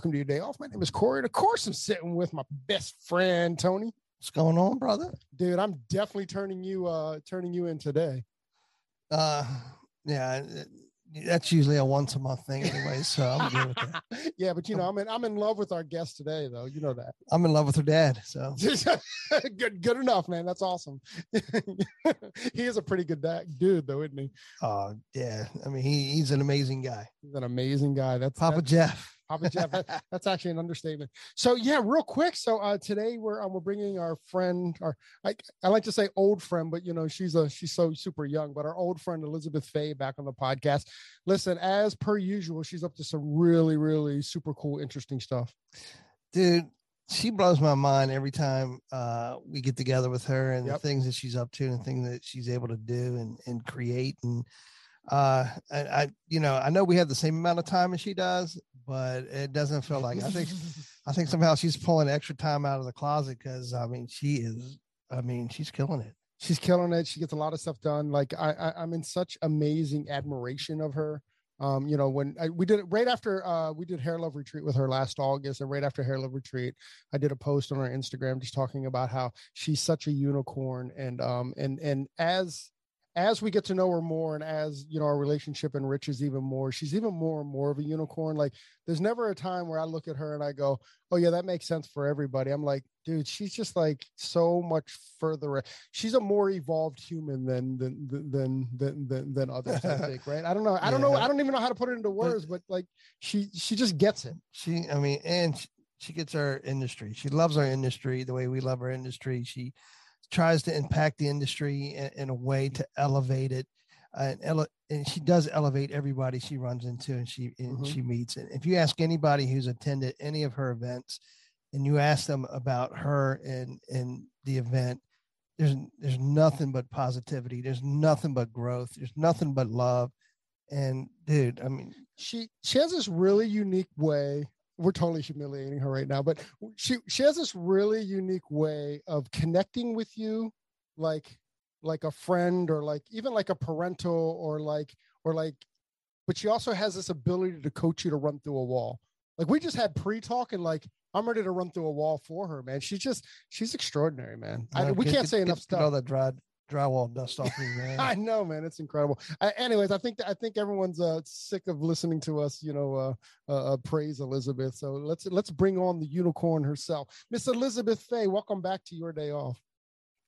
Welcome to your day off. My name is Corey. And of course, I'm sitting with my best friend, Tony. What's going on, brother? Dude, I'm definitely turning you, uh, turning you in today. Uh, yeah, that's usually a once a month thing anyway. So I'm good with that. yeah, but you know, I'm in, I'm in love with our guest today, though. You know that. I'm in love with her dad. So good, good enough, man. That's awesome. he is a pretty good da- dude, though, isn't he? uh, yeah, I mean, he, he's an amazing guy. He's an amazing guy. That's Papa that's- Jeff. Papa Jeff. That's actually an understatement. So yeah, real quick. So uh, today we're um, we're bringing our friend, our I, I like to say old friend, but you know she's a she's so super young. But our old friend Elizabeth Faye back on the podcast. Listen, as per usual, she's up to some really really super cool, interesting stuff. Dude, she blows my mind every time uh, we get together with her and Yep. the things that she's up to and things that she's able to do and, and create. And uh, I, I, you know, I know we have the same amount of time as she does, but it doesn't feel like I think I think somehow she's pulling extra time out of the closet because I mean she is I mean she's killing it. she's killing it. She gets a lot of stuff done. Like I, I I'm in such amazing admiration of her. Um, you know, when I, we did it right after uh, we did Hair Love Retreat with her last August, and right after Hair Love Retreat, I did a post on our Instagram just talking about how she's such a unicorn, and um, and and as as we get to know her more, and as you know, our relationship enriches even more, she's even more and more of a unicorn. Like, there's never a time where I look at her and I go, "Oh yeah, that makes sense for everybody." I'm like, dude, she's just like so much further she's a more evolved human than than than than than, than others i think right i don't know i don't know i don't even know how to put it into words but like she she just gets it She I mean and she, she gets our industry. She loves our industry the way we love our industry. She tries to impact the industry in, in a way to elevate it. uh, and, ele- and she does elevate everybody she runs into and she and Mhm. she meets. And if you ask anybody who's attended any of her events, and you ask them about her and and the event, there's there's nothing but positivity. There's nothing but growth. There's nothing but love. And dude, I mean, she she has this really unique way we're totally humiliating her right now but she she has this really unique way of connecting with you like like a friend or like even like a parental or like or like but she also has this ability to coach you to run through a wall. Like we just had pre-talk and like i'm ready to run through a wall for her man. She's just she's extraordinary man. I, uh, we can't say enough stuff. all that dry drywall dust off me, man. I know, man. It's incredible. Uh, anyways, I think I think everyone's uh, sick of listening to us, you know, uh, uh, uh, praise Elizabeth. So let's let's bring on the unicorn herself, Miss Elizabeth Faye. Welcome back to your day off.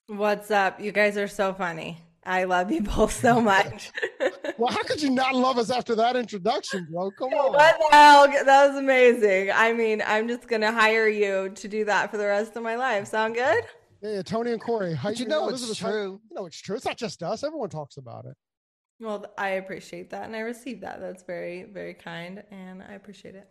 What's up? You guys are so funny. I love you both so much. Well, how could you not love us after that introduction, bro? Come on. what the hell? That was amazing. I mean, I'm just gonna hire you to do that for the rest of my life. Sound good? Yeah, yeah, Tony and Corey. How, But you know it's Elizabeth, how- true. you know it's true. It's not just us. Everyone talks about it. Well, I appreciate that, and I received that. That's very, very kind, and I appreciate it.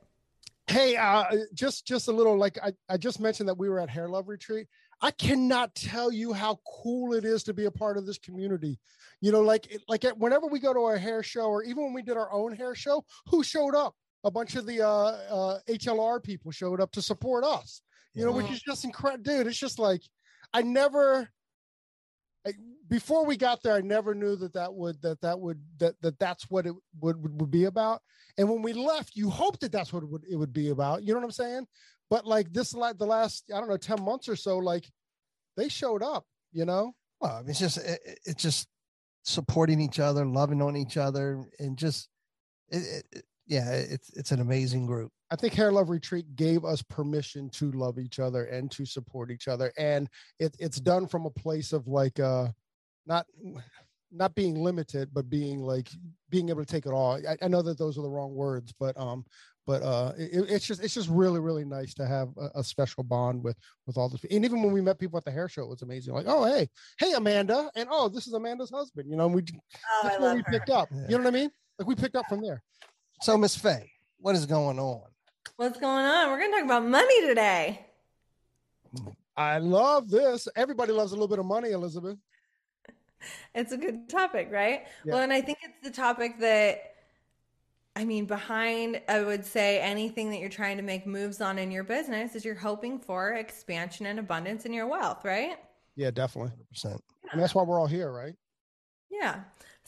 Hey, uh, just just a little like I, I just mentioned that we were at Hair Love Retreat. I cannot tell you how cool it is to be a part of this community. You know, like like at- whenever we go to a hair show, or even when we did our own hair show, who showed up? A bunch of the uh, uh, HLR people showed up to support us. You know, which is just incredible, dude. It's just like I never. I, before we got there, I never knew that that would that that would that that that's what it would would, would be about. And when we left, you hoped that that's what it would, it would be about. You know what I'm saying? But like this, like the last I don't know ten months or so, like they showed up. You know. Well, it's just it, it's just supporting each other, loving on each other, and just it, it, yeah, it's it's an amazing group. I think Hair Love Retreat gave us permission to love each other and to support each other, and it, it's done from a place of like uh, not not being limited, but being like being able to take it all. I, I know that those are the wrong words, but um, but uh, it, it's just it's just really really nice to have a, a, special bond with with all this. And even when we met people at the hair show, it was amazing. Like, oh hey, hey Amanda, and oh this is Amanda's husband. You know, we oh, that's where we her. picked up. Yeah. You know what I mean? Like we picked up from there. So Miss Faye, what is going on? What's going on? We're gonna talk about money today. I love this. Everybody loves a little bit of money, Elizabeth. It's a good topic, right? Yeah. Well, and I think it's the topic that I mean, behind, I would say anything that you're trying to make moves on in your business is you're hoping for expansion and abundance in your wealth, right? Yeah, definitely. 100%. And that's why we're all here, right? Yeah.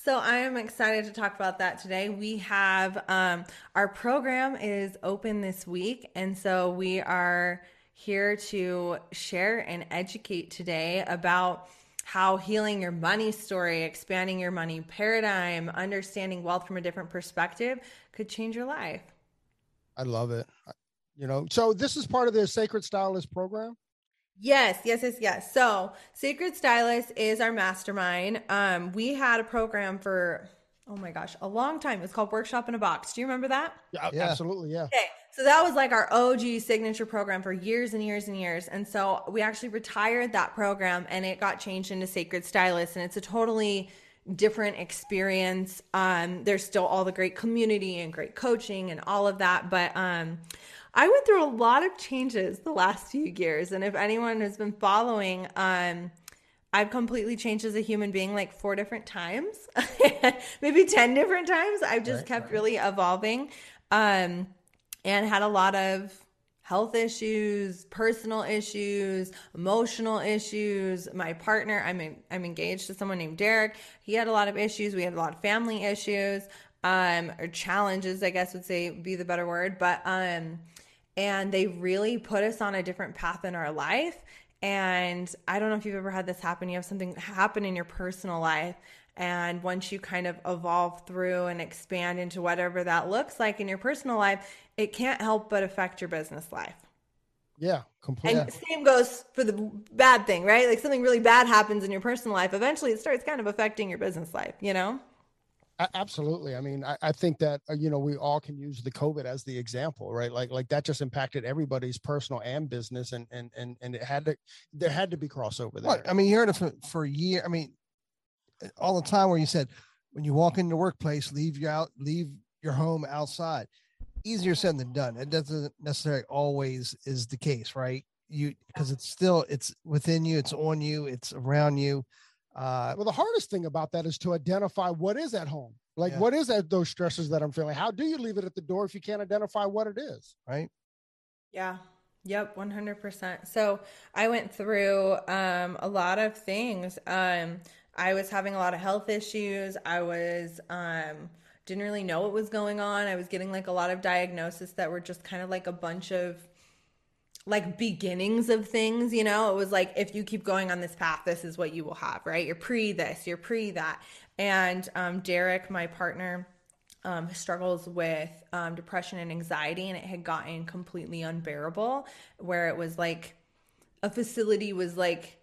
So I am excited to talk about that today. We have um, our program is open this week. And so we are here to share and educate today about how healing your money story, expanding your money paradigm, understanding wealth from a different perspective could change your life. I love it. You know, so this is part of the Sacred Stylist program. Yes, yes, yes, yes. So, Sacred Stylist is our mastermind. Um, we had a program for oh my gosh, a long time. It was called Workshop in a Box. Do you remember that? Yeah, yeah. absolutely. Yeah. Okay. So that was like our OG signature program for years and years and years. And so we actually retired that program and it got changed into Sacred Stylist. And it's a totally different experience. Um, there's still all the great community and great coaching and all of that. But um, I went through a lot of changes the last few years. And if anyone has been following, um, I've completely changed as a human being like four different times, maybe 10 different times. I've just right, kept right. really evolving. Um, and had a lot of health issues, personal issues, emotional issues. My partner, I'm in, I'm engaged to someone named Derek. He had a lot of issues. We had a lot of family issues, um, or challenges, I guess would say be the better word. But um, and they really put us on a different path in our life. And I don't know if you've ever had this happen. You have something happen in your personal life and once you kind of evolve through and expand into whatever that looks like in your personal life, it can't help but affect your business life. Yeah, completely. And same goes for the bad thing, right? Like something really bad happens in your personal life. Eventually, it starts kind of affecting your business life, you know? Absolutely. I mean, I, I think that uh, you know we all can use the COVID as the example, right? Like, like that just impacted everybody's personal and business, and and and and it had to there had to be crossover there. I mean, you heard it for for a year. I mean, all the time where you said when you walk into the workplace, leave your out, leave your home outside. Easier said than done. It doesn't necessarily always is the case, right? You because it's still it's within you, it's on you, it's around you. Uh, well, the hardest thing about that is to identify what is at home. Like, yeah. what is that those stresses that I'm feeling? How do you leave it at the door if you can't identify what it is? Right. Yeah. Yep, 100%. So I went through um, a lot of things. Um, I was having a lot of health issues. I was um didn't really know what was going on. I was getting like a lot of diagnoses that were just kind of like a bunch of like beginnings of things, you know? It was like if you keep going on this path, this is what you will have, right? You're pre this, you're pre that. And um Derek, my partner, um, struggles with um, depression and anxiety, and it had gotten completely unbearable. Where it was like a facility was like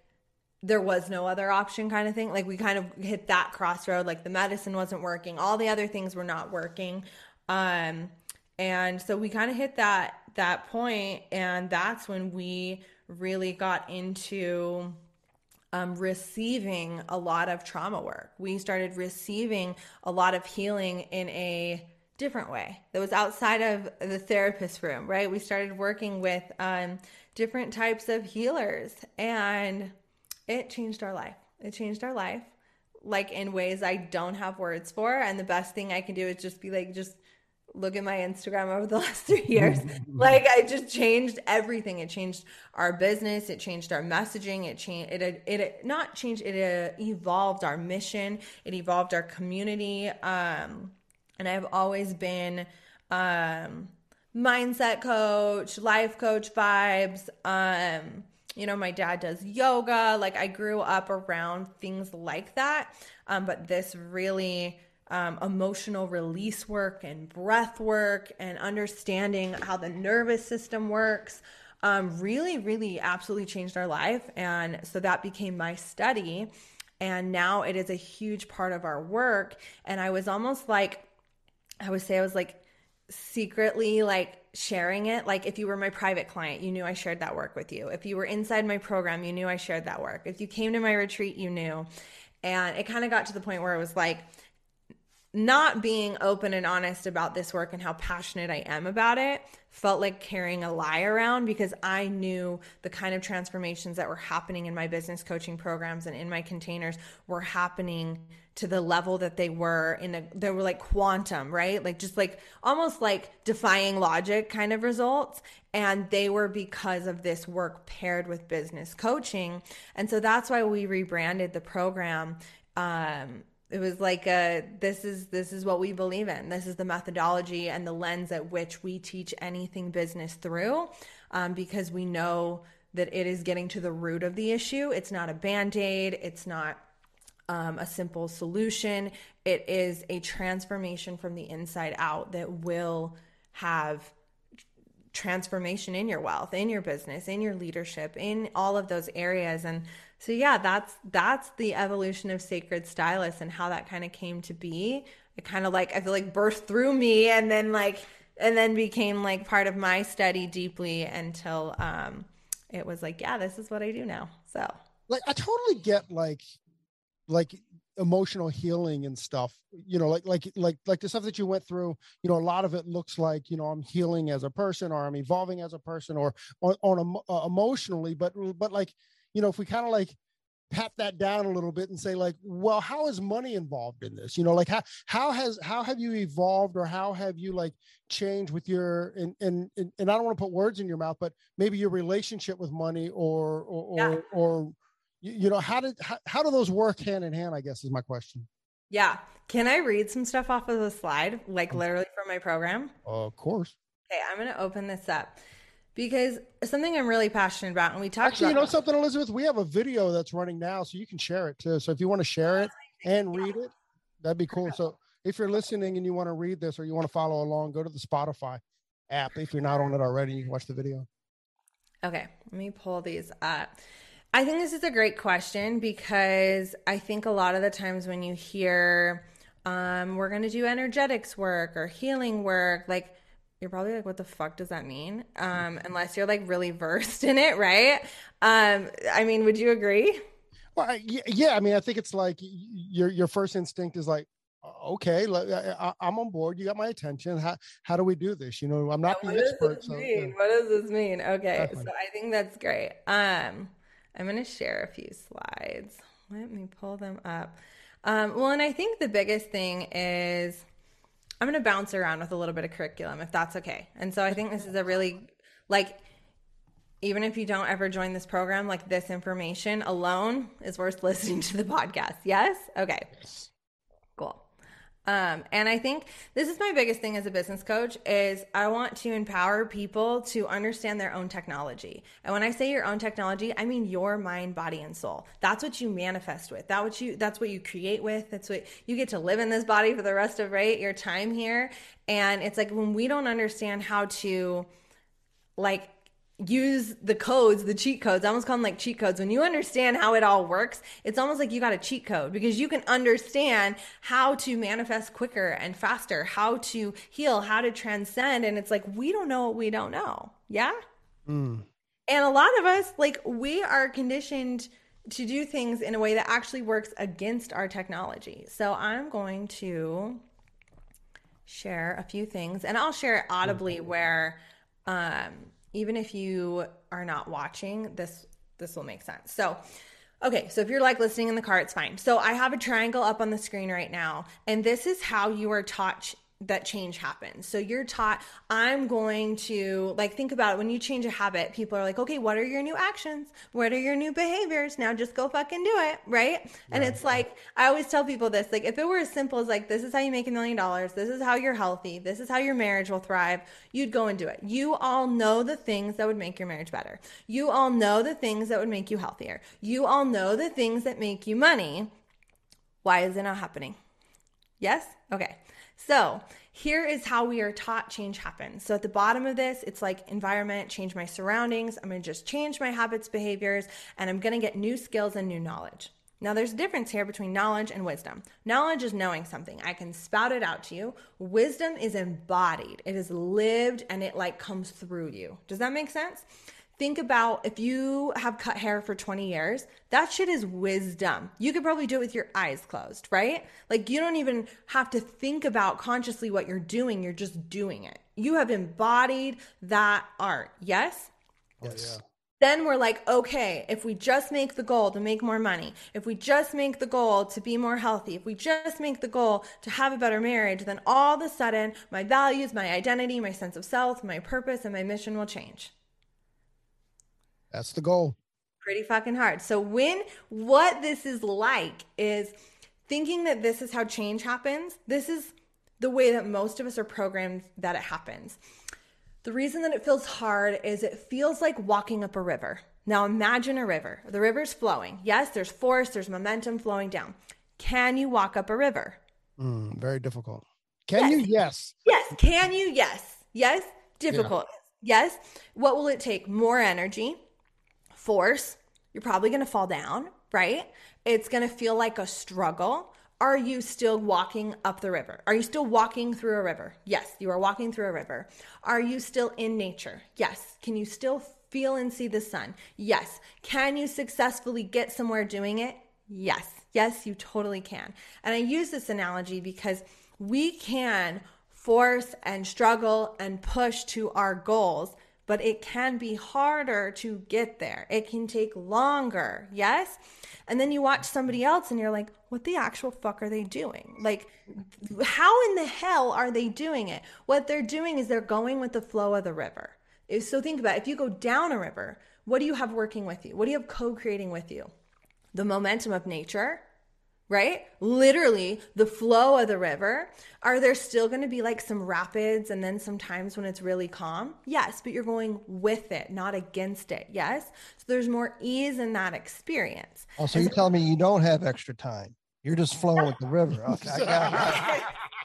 there was no other option kind of thing. Like we kind of hit that crossroad. Like the medicine wasn't working, all the other things were not working. Um, and so we kind of hit that that point, and that's when we really got into um, receiving a lot of trauma work. We started receiving a lot of healing in a different way that was outside of the therapist room, right? We started working with um, different types of healers and it changed our life. It changed our life like in ways I don't have words for. And the best thing I can do is just be like, just look at my Instagram over the last three years. like I just changed everything. It changed our business. It changed our messaging. It changed it. It, it not changed. It uh, evolved our mission. It evolved our community. Um, and I've always been um, mindset coach, life coach vibes. Um, you know, my dad does yoga. Like I grew up around things like that. Um, but this really um, emotional release work and breath work and understanding how the nervous system works um, really, really absolutely changed our life. And so that became my study. And now it is a huge part of our work. And I was almost like, I would say I was like secretly like sharing it. Like if you were my private client, you knew I shared that work with you. If you were inside my program, you knew I shared that work. If you came to my retreat, you knew. And it kind of got to the point where it was like, not being open and honest about this work and how passionate I am about it felt like carrying a lie around because I knew the kind of transformations that were happening in my business coaching programs and in my containers were happening to the level that they were in a they were like quantum, right? Like just like almost like defying logic kind of results and they were because of this work paired with business coaching. And so that's why we rebranded the program um it was like a this is this is what we believe in. This is the methodology and the lens at which we teach anything business through um, because we know that it is getting to the root of the issue. It's not a band-aid. It's not um, a simple solution. It is a transformation from the inside out that will have transformation in your wealth in your business in your leadership in all of those areas. And so yeah, that's that's the evolution of Sacred Stylist and how that kind of came to be. It kind of like I feel like burst through me and then like and then became like part of my study deeply until um it was like, yeah, this is what I do now. So like I totally get like like emotional healing and stuff you know like like like like the stuff that you went through you know a lot of it looks like you know i'm healing as a person or i'm evolving as a person or on, on uh, emotionally but but like you know, if we kind of like pat that down a little bit and say like well how is money involved in this? You know like how how has how have you evolved or how have you like changed with your and and and, and i don't want to put words in your mouth but maybe your relationship with money or or yeah. or, or you know how did how, how do those work hand in hand i guess is my question. Yeah. Can i read some stuff off of the slide like literally from my program? Uh, of course. Okay i'm going to open this up because something I'm really passionate about, and we talked. Actually, you know something, Elizabeth, we have a video that's running now, so you can share it too. So if you want to share it and read it, that'd be cool. So if you're listening and you want to read this or you want to follow along, go to the Spotify app. If you're not on it already, you can watch the video. Okay, let me pull these up. I think this is a great question because I think a lot of the times when you hear um, we're going to do energetics work or healing work, like you're probably like, what the fuck does that mean? Um, unless you're like really versed in it, right? Um, I mean, would you agree? Well, I, yeah, I mean, I think it's like your your first instinct is like, okay, I, am on board. You got my attention. How how do we do this? You know, I'm not yeah, the expert. So, yeah. What does this mean? Okay, Definitely. so I think that's great. Um, I'm gonna share a few slides. Let me pull them up. Um, well, and I think the biggest thing is I'm going to bounce around with a little bit of curriculum if that's okay. And so I think this is a really like even if you don't ever join this program, like this information alone is worth listening to the podcast. Yes? Okay. Cool. Um, and I think this is my biggest thing as a business coach is I want to empower people to understand their own technology. And when I say your own technology, I mean your mind, body, and soul. That's what you manifest with. That what you that's what you create with. That's what you get to live in this body for the rest of right your time here. And it's like when we don't understand how to like use the codes, the cheat codes. I almost call them like cheat codes. When you understand how it all works, it's almost like you got a cheat code because you can understand how to manifest quicker and faster, how to heal, how to transcend. And it's like, we don't know what we don't know. Yeah. Mm. And a lot of us, like, we are conditioned to do things in a way that actually works against our technology. So I'm going to share a few things and I'll share it audibly where, um, even if you are not watching, this this will make sense. So, okay, so if you're like listening in the car, it's fine. So I have a triangle up on the screen right now, and this is how you are taught that change happens. So you're taught, I'm going to, like, think about it. When you change a habit, people are like, okay, what are your new actions? What are your new behaviors? Now just go fucking do it. Right. And it's like, I always tell people this, like, if it were as simple as, like, this is how you make a million dollars, this is how you're healthy, this is how your marriage will thrive, you'd go and do it. You all know the things that would make your marriage better. You all know the things that would make you healthier. You all know the things that make you money. Why is it not happening? Yes? Okay. So here is how we are taught change happens. So at the bottom of this, it's like environment, change my surroundings. I'm going to just change my habits, behaviors, and I'm going to get new skills and new knowledge. Now, there's a difference here between knowledge and wisdom. Knowledge is knowing something. I can spout it out to you. Wisdom is embodied. It is lived and it like comes through you. Does that make sense? Think about if you have cut hair for 20 years, that shit is wisdom. You could probably do it with your eyes closed, right? Like you don't even have to think about consciously what you're doing, you're just doing it. You have embodied that art. Yes? Oh, yes. Then we're like, okay, if we just make the goal to make more money, if we just make the goal to be more healthy, if we just make the goal to have a better marriage, then all of a sudden my values, my identity, my sense of self, my purpose, and my mission will change That's the goal. pretty fucking hard. So when what this is like is thinking that this is how change happens. This is the way that most of us are programmed that it happens. The reason that it feels hard is it feels like walking up a river. Now imagine a river. The river's flowing. Yes, there's force, there's momentum flowing down. Can you walk up a river? Mm, very difficult. Can you? Yes. Yes. Can you? Yes. Yes. Difficult. Yes. What will it take? More energy, force. You're probably going to fall down, right? It's going to feel like a struggle. Are you still walking up the river? Are you still walking through a river? Yes, you are walking through a river. Are you still in nature? Yes. Can you still feel and see the sun? Yes. Can you successfully get somewhere doing it? Yes. Yes, you totally can. And I use this analogy because we can force and struggle and push to our goals, but it can be harder to get there. It can take longer. Yes. And then you watch somebody else and you're like, what the actual fuck are they doing? Like, how in the hell are they doing it? What they're doing is they're going with the flow of the river. So think about it. if you go down a river, what do you have working with you? What do you have co creating with you? The momentum of nature, right? Literally the flow of the river. Are there still going to be like some rapids and then some times when it's really calm? Yes, but you're going with it, not against it. Yes. So there's more ease in that experience. Oh, so you're telling me you don't have extra time? You're just flowing with the river. Okay, I got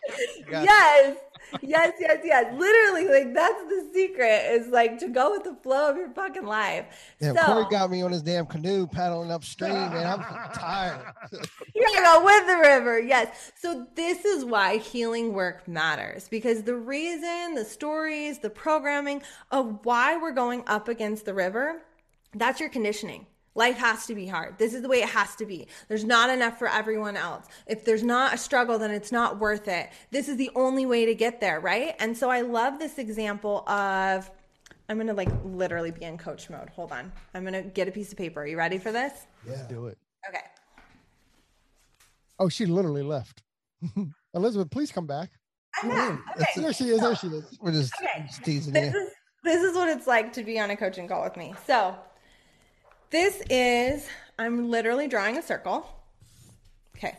it. Got it. Yes. Yes, yes. Literally, like that's the secret is like to go with the flow of your fucking life. Yeah, so Corey got me on his damn canoe paddling upstream, and I'm tired. you gotta go with the river. Yes. So this is why healing work matters because the reason, the stories, the programming of why we're going up against the river, that's your conditioning. Life has to be hard. This is the way it has to be. There's not enough for everyone else. If there's not a struggle, then it's not worth it. This is the only way to get there, right? And so I love this example of I'm gonna like literally be in coach mode. Hold on. I'm gonna get a piece of paper. Are you ready for this? Let's do it. Okay. Oh, she literally left. Elizabeth, please come back. I'm back. Okay. There she is. There she is. We're just, Okay. just teasing this you. is this is what it's like to be on a coaching call with me. So this is I'm literally drawing a circle. Okay.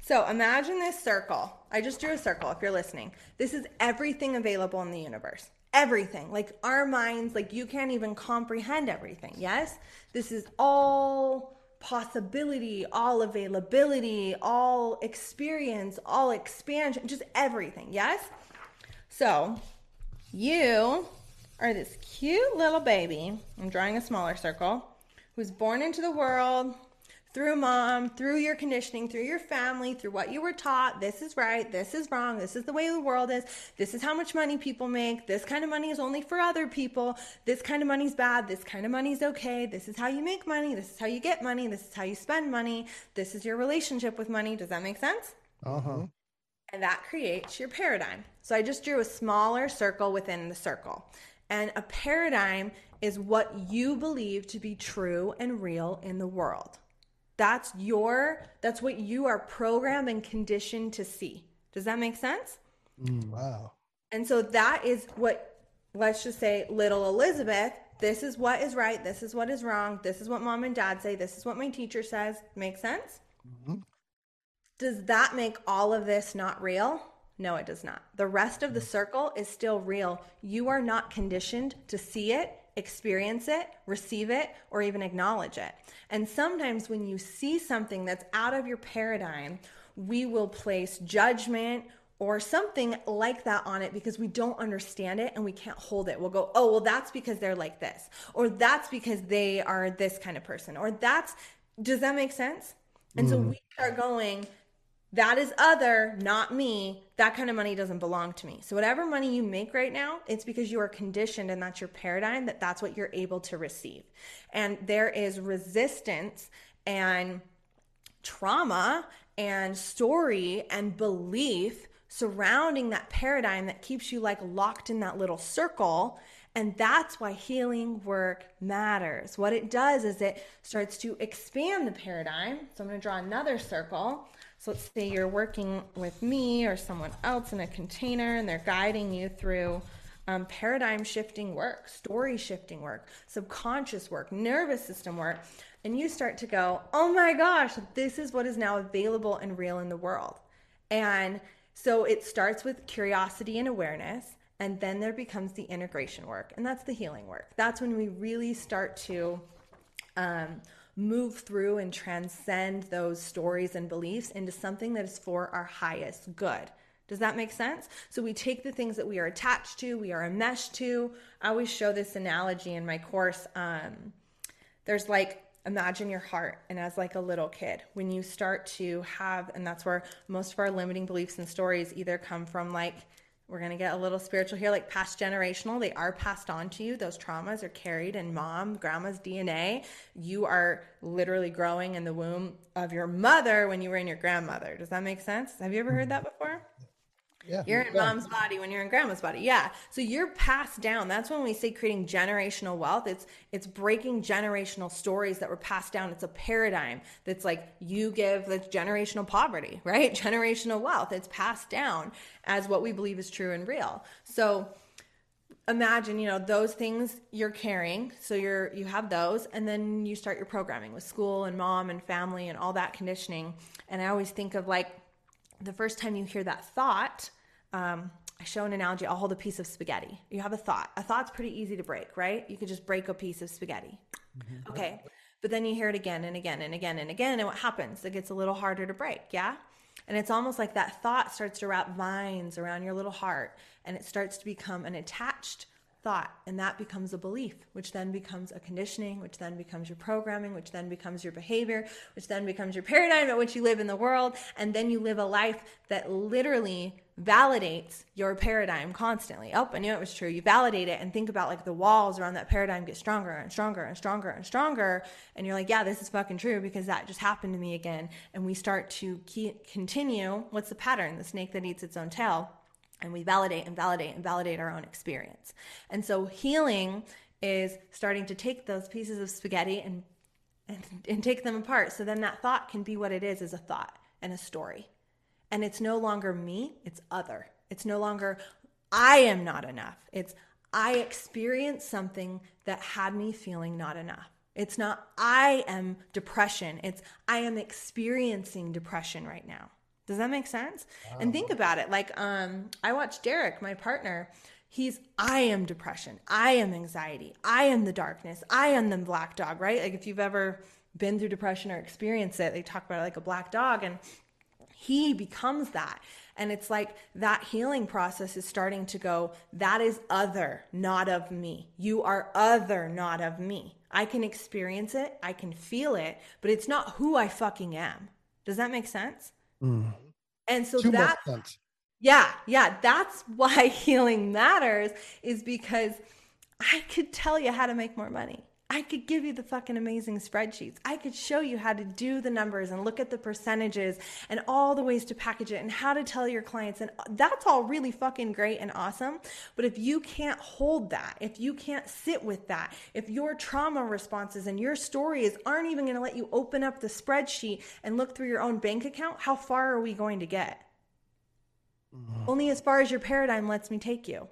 So imagine this circle. I just drew a circle if you're listening. This is everything available in the universe. Everything. Like our minds, like you can't even comprehend everything. Yes? This is all possibility, all availability, all experience, all expansion, just everything. Yes? So you are this cute little baby. I'm drawing a smaller circle who's born into the world through mom, through your conditioning, through your family, through what you were taught. This is right, this is wrong, this is the way the world is, this is how much money people make, this kind of money is only for other people, this kind of money's bad, this kind of money's okay, this is how you make money, this is how you get money, this is how you spend money, this is your relationship with money. Does that make sense? Uh huh. and that creates your paradigm. So I just drew a smaller circle within the circle. And a paradigm is what you believe to be true and real in the world. That's your that's what you are programmed and conditioned to see. Does that make sense? Mm, wow. And so that is what, let's just say, little Elizabeth, this is what is right. This is what is wrong. This is what mom and dad say. This is what my teacher says. Make sense? Mm-hmm. Does that make all of this not real? No, it does not. The rest of the circle is still real. You are not conditioned to see it, experience it, receive it, or even acknowledge it. And sometimes when you see something that's out of your paradigm, we will place judgment or something like that on it because we don't understand it and we can't hold it. We'll go, oh, well, that's because they're like this, or that's because they are this kind of person, or that's, does that make sense? And mm. so we are going, that is other, not me. That kind of money doesn't belong to me. So whatever money you make right now, it's because you are conditioned and that's your paradigm that that's what you're able to receive. And there is resistance and trauma and story and belief surrounding that paradigm that keeps you like locked in that little circle. And that's why healing work matters. What it does is it starts to expand the paradigm. So I'm going to draw another circle. So let's say you're working with me or someone else in a container and they're guiding you through um, paradigm shifting work, story shifting work, subconscious work, nervous system work. And you start to go, oh my gosh, this is what is now available and real in the world. And so it starts with curiosity and awareness, and then there becomes the integration work, and that's the healing work. That's when we really start to um, move through and transcend those stories and beliefs into something that is for our highest good. Does that make sense? So we take the things that we are attached to, we are enmeshed to. I always show this analogy in my course. Um, there's like imagine your heart and as like a little kid when you start to have and that's where most of our limiting beliefs and stories either come from like we're going to get a little spiritual here like past generational they are passed on to you. Those traumas are carried in mom grandma's dna you are literally growing in the womb of your mother when you were in your grandmother. Does that make sense? Have you ever heard mm-hmm. that before yeah. You're in yeah. mom's body when you're in grandma's body. Yeah. So you're passed down. That's when we say creating generational wealth. It's it's breaking generational stories that were passed down. It's a paradigm that's like you give the generational poverty, right? Generational wealth. It's passed down as what we believe is true and real. So imagine you know those things you're carrying so you're you have those and then you start your programming with school and mom and family and all that conditioning and i always think of like the first time you hear that thought um, I show an analogy. I'll hold a piece of spaghetti. You have a thought. A thought's pretty easy to break, right? You could just break a piece of spaghetti. Mm-hmm. Okay. But then you hear it again and again and again and again. And what happens? It gets a little harder to break. Yeah. And it's almost like that thought starts to wrap vines around your little heart and it starts to become an attached thought and that becomes a belief which then becomes a conditioning which then becomes your programming which then becomes your behavior which then becomes your paradigm at which you live in the world and then you live a life that literally validates your paradigm constantly. Oh i knew it was true. You validate it and think about like the walls around that paradigm get stronger and stronger and stronger and stronger and you're like yeah this is fucking true because that just happened to me again and we start to keep, continue what's the pattern? The snake that eats its own tail and we validate and validate and validate our own experience. And so healing is starting to take those pieces of spaghetti and, and and take them apart. So then that thought can be what it is is a thought and a story. And it's no longer me, it's other. It's no longer I am not enough. It's I experienced something that had me feeling not enough. It's not I am depression. It's I am experiencing depression right now. Does that make sense? Wow. And think about it. Like, um, I watched Derek, my partner. He's, I am depression. I am anxiety. I am the darkness. I am the black dog, right? Like, if you've ever been through depression or experienced it, they talk about it like a black dog. And he becomes that. And it's like that healing process is starting to go, that is other, not of me. You are other, not of me. I can experience it, I can feel it, but it's not who I fucking am. Does that make sense? Mm. And so Too that, yeah, yeah, that's why healing matters is because I could tell you how to make more money. I could give you the fucking amazing spreadsheets. I could show you how to do the numbers and look at the percentages and all the ways to package it and how to tell your clients. And that's all really fucking great and awesome. But if you can't hold that, if you can't sit with that, if your trauma responses and your stories aren't even going to let you open up the spreadsheet and look through your own bank account, how far are we going to get? mm-hmm. only as far as your paradigm lets me take you.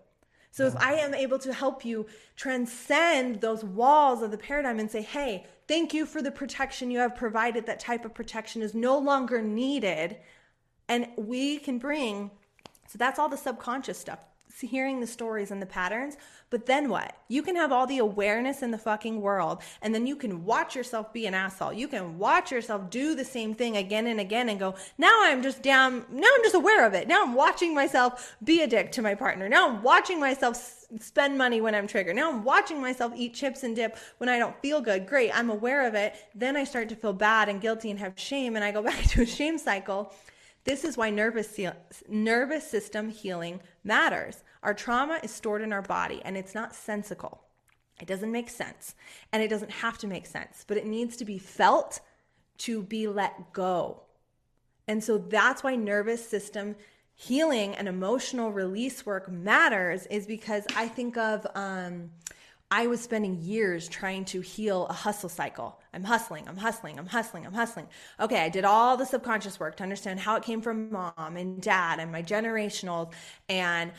So if I am able to help you transcend those walls of the paradigm and say, hey, thank you for the protection you have provided, that type of protection is no longer needed. And we can bring, so that's all the subconscious stuff hearing the stories and the patterns. But then what? You can have all the awareness in the fucking world, and then you can watch yourself be an asshole. You can watch yourself do the same thing again and again and go, now I'm just down, now I'm just aware of it. Now I'm watching myself be a dick to my partner. Now I'm watching myself spend money when I'm triggered. Now I'm watching myself eat chips and dip when I don't feel good. Great, I'm aware of it. Then I start to feel bad and guilty and have shame, and I go back to a shame cycle. This is why nervous, nervous system healing matters. Our trauma is stored in our body and it's not sensical. It doesn't make sense and it doesn't have to make sense, but it needs to be felt to be let go. And so that's why nervous system healing and emotional release work matters, is because I think of, um, I was spending years trying to heal a hustle cycle. I'm hustling, I'm hustling, I'm hustling, I'm hustling. Okay, I did all the subconscious work to understand how it came from mom and dad and my generational and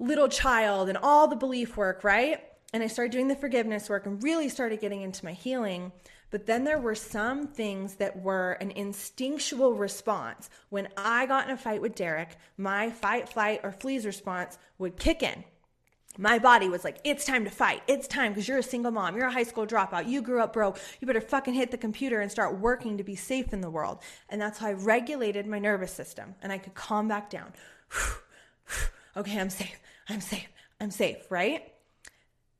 little child and all the belief work, right? And I started doing the forgiveness work and really started getting into my healing. But then there were some things that were an instinctual response. When I got in a fight with Derek, my fight, flight, or freeze response would kick in. My body was like, it's time to fight. It's time because you're a single mom. You're a high school dropout. You grew up broke. You better fucking hit the computer and start working to be safe in the world. And that's how I regulated my nervous system and I could calm back down. okay, I'm safe. I'm safe. I'm safe, right?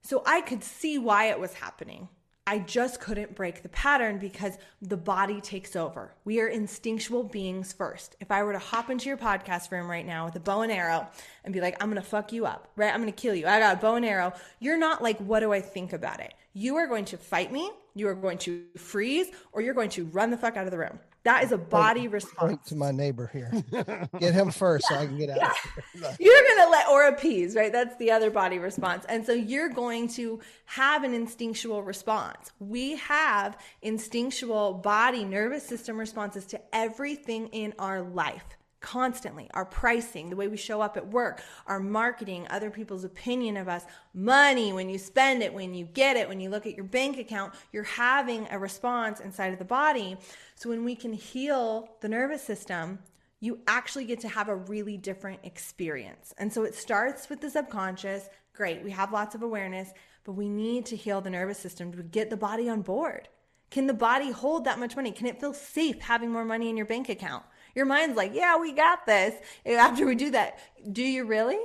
So I could see why it was happening. I just couldn't break the pattern because the body takes over. We are instinctual beings first. If I were to hop into your podcast room right now with a bow and arrow and be like, I'm gonna fuck you up, right? I'm gonna kill you. I got a bow and arrow. You're not like, what do I think about it? You are going to fight me, you are going to freeze, or you're going to run the fuck out of the room. That is a body point, response. Point to my neighbor here. Get him first yeah. so I can get out. Yeah. you're going to let or appease, right? That's the other body response. And so you're going to have an instinctual response. We have instinctual body nervous system responses to everything in our life constantly. Our pricing the way we show up at work our marketing other people's opinion of us. Money when you spend it when you get it when you look at your bank account you're having a response inside of the body. So when we can heal the nervous system you actually get to have a really different experience. And so it starts with the subconscious. Great we have lots of awareness but we need to heal the nervous system to get the body on board. Can the body hold that much money? Can it feel safe having more money in your bank account your mind's like, yeah, we got this. After we do that, do you really?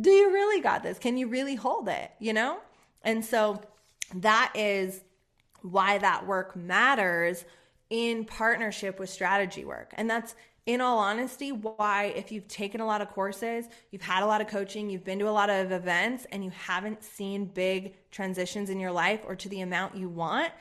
Do you really got this? Can you really hold it? You know? And so that is why that work matters in partnership with strategy work. And that's in all honesty, why, if you've taken a lot of courses, you've had a lot of coaching, you've been to a lot of events, and you haven't seen big transitions in your life or to the amount you want,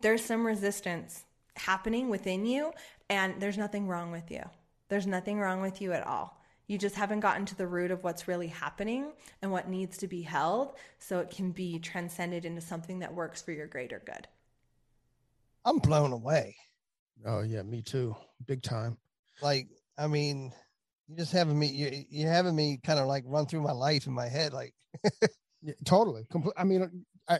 there's some resistance happening within you. And there's nothing wrong with you. There's nothing wrong with you at all. You just haven't gotten to the root of what's really happening and what needs to be held so it can be transcended into something that works for your greater good. I'm blown away. Oh yeah, me too. Big time. Like, I mean, you just having me you you having me kind of like run through my life in my head like yeah, totally. I mean, I,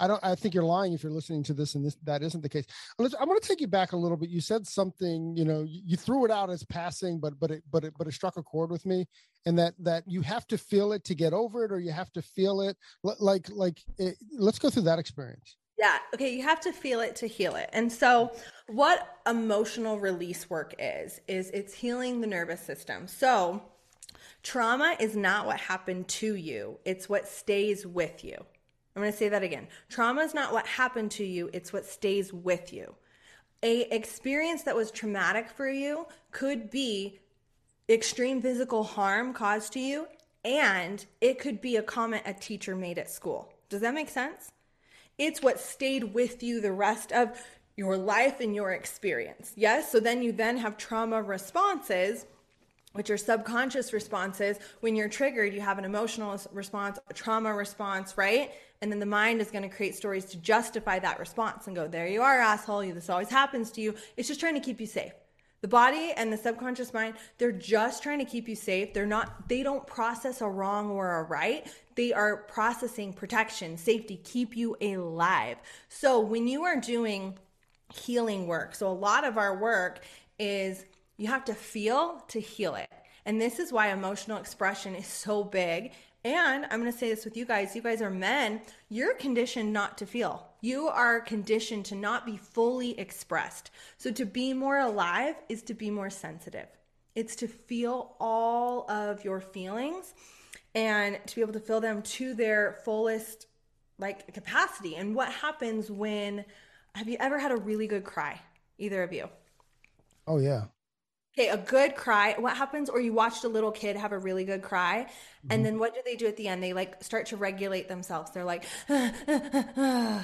I don't. I think you're lying if you're listening to this and this that isn't the case. I'm going to take you back a little bit. You said something. You know, you, you threw it out as passing, but but it but it but it struck a chord with me, and that that you have to feel it to get over it, or you have to feel it. Like like, it, let's go through that experience. Yeah. Okay. You have to feel it to heal it. And so, what emotional release work is, is it's healing the nervous system. So, trauma is not what happened to you, it's what stays with you. I'm going to say that again. Trauma is not what happened to you, it's what stays with you. A experience that was traumatic for you could be extreme physical harm caused to you and it could be a comment a teacher made at school. Does that make sense? It's what stayed with you the rest of your life and your experience. Yes? So then you then have trauma responses which are subconscious responses. When you're triggered, you have an emotional response, a trauma response, right? And then the mind is going to create stories to justify that response and go, there you are, asshole. This always happens to you. It's just trying to keep you safe. The body and the subconscious mind, they're just trying to keep you safe. They're not, they don't process a wrong or a right. They are processing protection, safety, keep you alive. So when you are doing healing work, so a lot of our work is you have to feel to heal it. And this is why emotional expression is so big. And I'm going to say this with you guys. You guys are men. You're conditioned not to feel. You are conditioned to not be fully expressed. So to be more alive is to be more sensitive. It's to feel all of your feelings and to be able to feel them to their fullest like capacity. And what happens when have you ever had a really good cry? Either of you? Oh yeah. Okay, a good cry. What happens, or you watched a little kid have a really good cry, mm-hmm. and then what do they do at the end? They like start to regulate themselves. They're like, right?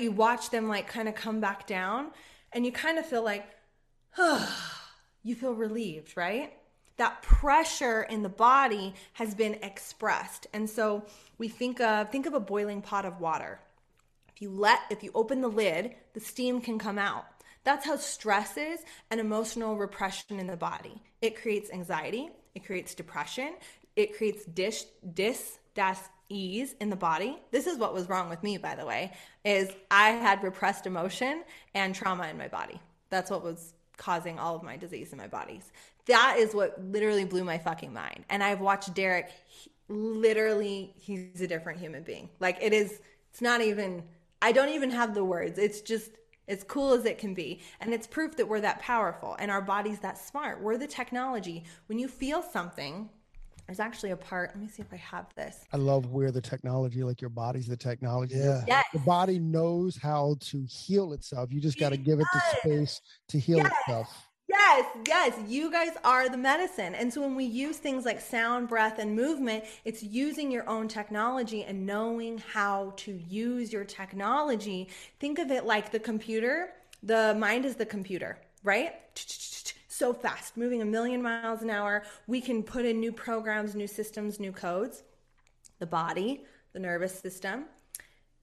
You watch them like kind of come back down, and you kind of feel like, you feel relieved, right? That pressure in the body has been expressed, and so we think of think of a boiling pot of water. If you let, if you open the lid, the steam can come out that's how stress is and emotional repression in the body. It creates anxiety, it creates depression, it creates dish, dis, das, ease in the body. This is what was wrong with me, by the way, is I had repressed emotion and trauma in my body. That's what was causing all of my disease in my bodies. That is what literally blew my fucking mind. And I've watched Derek he, literally he's a different human being. Like it is it's not even I don't even have the words. It's just as cool as it can be. And it's proof that we're that powerful and our body's that smart. We're the technology. When you feel something, there's actually a part. Let me see if I have this. I love where the technology, like your body's the technology. Yeah. Yes. The body knows how to heal itself. You just got to give it the space to heal yes. itself. Yes, yes, you guys are the medicine. And so when we use things like sound, breath, and movement, it's using your own technology and knowing how to use your technology. Think of it like the computer. The mind is the computer, right? So fast, moving a million miles an hour. We can put in new programs, new systems, new codes. The body, the nervous system,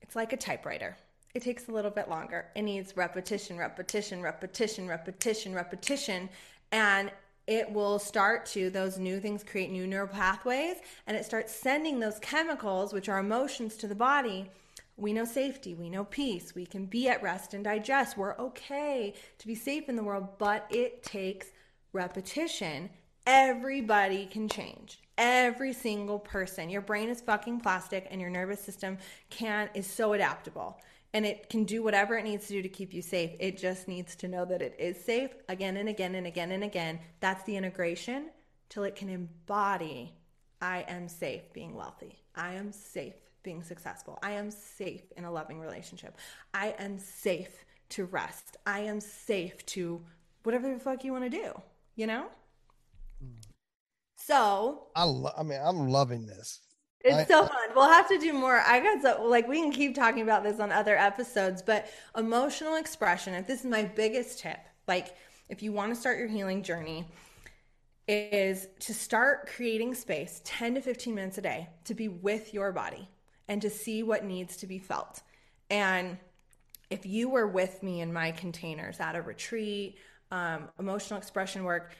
it's like a typewriter it takes a little bit longer. It needs repetition, repetition, repetition, repetition, repetition. And it will start to, those new things create new neural pathways, and it starts sending those chemicals, which are emotions, to the body. We know safety, we know peace, we can be at rest and digest. We're okay to be safe in the world, but it takes repetition. Everybody can change every single person your brain is fucking plastic and your nervous system can is so adaptable and it can do whatever it needs to do to keep you safe. It just needs to know that it is safe again and again and again and again. That's the integration till it can embody I am safe being wealthy. I am safe being successful. I am safe in a loving relationship. I am safe to rest. I am safe to whatever the fuck you want to do, you know? Hmm. So, I lo- I mean, I'm loving this. It's I, so fun. We'll have to do more. I got so like we can keep talking about this on other episodes, but emotional expression, if this is my biggest tip, like if you want to start your healing journey, is to start creating space 10 to 15 minutes a day to be with your body and to see what needs to be felt. And if you were with me in my containers at a retreat, um, emotional expression work,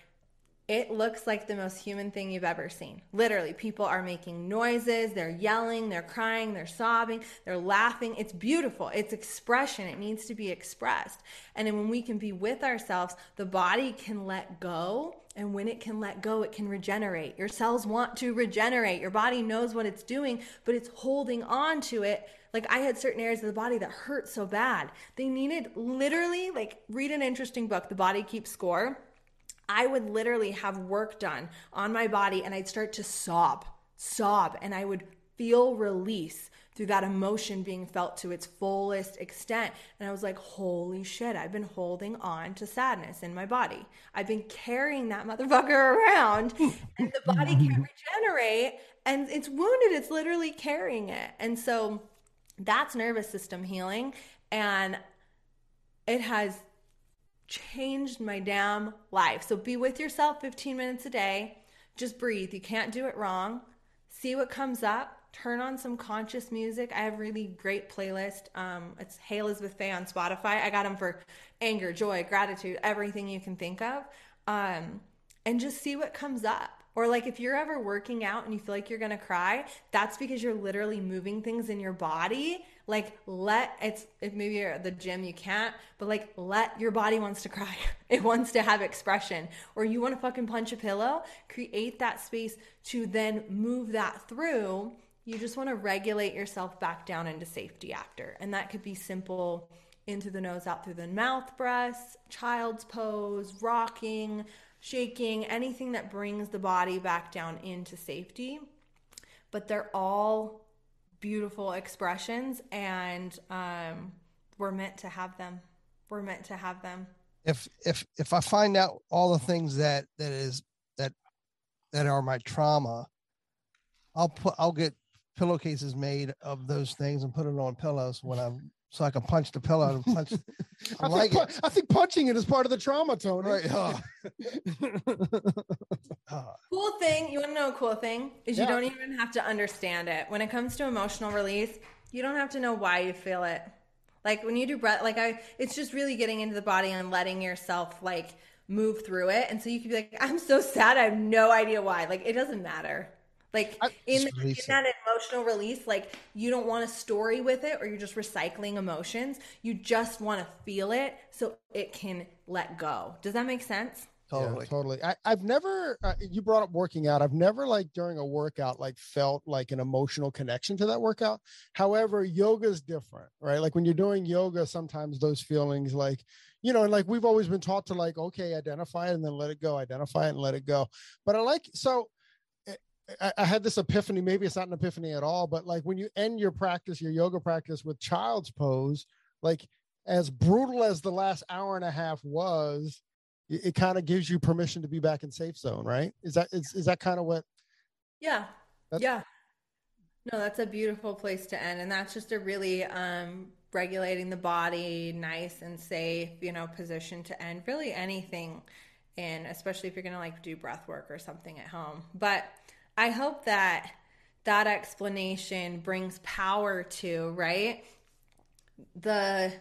it looks like the most human thing you've ever seen. Literally, people are making noises, they're yelling, they're crying, they're sobbing, they're laughing. It's beautiful. It's expression. It needs to be expressed. And then when we can be with ourselves, the body can let go. And when it can let go, it can regenerate. Your cells want to regenerate. Your body knows what it's doing, but it's holding on to it like I had certain areas of the body that hurt so bad. They needed literally like read an interesting book, The Body Keeps Score. I would literally have work done on my body and I'd start to sob, sob, and I would feel release through that emotion being felt to its fullest extent. And I was like, holy shit, I've been holding on to sadness in my body. I've been carrying that motherfucker around, and the body can't regenerate. And it's wounded, it's literally carrying it. And so that's nervous system healing. And it has changed my damn life. So be with yourself 15 minutes a day. Just breathe. You can't do it wrong. See what comes up. turn on some conscious music. I have really great playlist. Um, it's Hey Elizabeth Faye on Spotify. I got them for anger, joy, gratitude, everything you can think of. Um, and just see what comes up. Or like if you're ever working out and you feel like you're gonna cry, that's because you're literally moving things in your body. Like let it's if maybe you're at the gym you can't, but like let your body wants to cry. It wants to have expression. Or you want to fucking punch a pillow, create that space to then move that through. You just want to regulate yourself back down into safety after. And that could be simple into the nose, out through the mouth breaths, child's pose, rocking, shaking, anything that brings the body back down into safety. But they're all beautiful expressions, and um, we're meant to have them. We're meant to have them. If if if I find out all the things that that is that that are my trauma, I'll put I'll get pillowcases made of those things and put it on pillows when I'm so I can punch the pillow and punch. I, I like think, it. I think punching it is part of the trauma, Tony. Right. Oh. Oh. Cool thing, you want to know a cool thing is you Yeah. don't even have to understand it. When it comes to emotional release, you don't have to know why you feel it. Like when you do breath, like I, it's just really getting into the body and letting yourself like move through it. And so you could be like, I'm so sad. I have no idea why. Like it doesn't matter. Like I- in, in that emotional release, like you don't want a story with it or you're just recycling emotions. You just want to feel it so it can let go. Does that make sense? totally. Yeah, totally. I, I've never. Uh, you brought up working out. I've never like during a workout like felt like an emotional connection to that workout. However, yoga's different, right? Like when you're doing yoga, sometimes those feelings, like you know, and like we've always been taught to like, okay, identify it and then let it go, identify it and let it go. But I like so. I, I had this epiphany. Maybe it's not an epiphany at all, but like when you end your practice, your yoga practice with child's pose, like as brutal as the last hour and a half was, it, it kind of gives you permission to be back in safe zone, right? Is that is, is that kind of what? Yeah. Yeah. No, that's a beautiful place to end. And that's just a really um, regulating the body, nice and safe, you know, position to end really anything And especially if you're going to like do breath work or something at home. But I hope that that explanation brings power to, right? The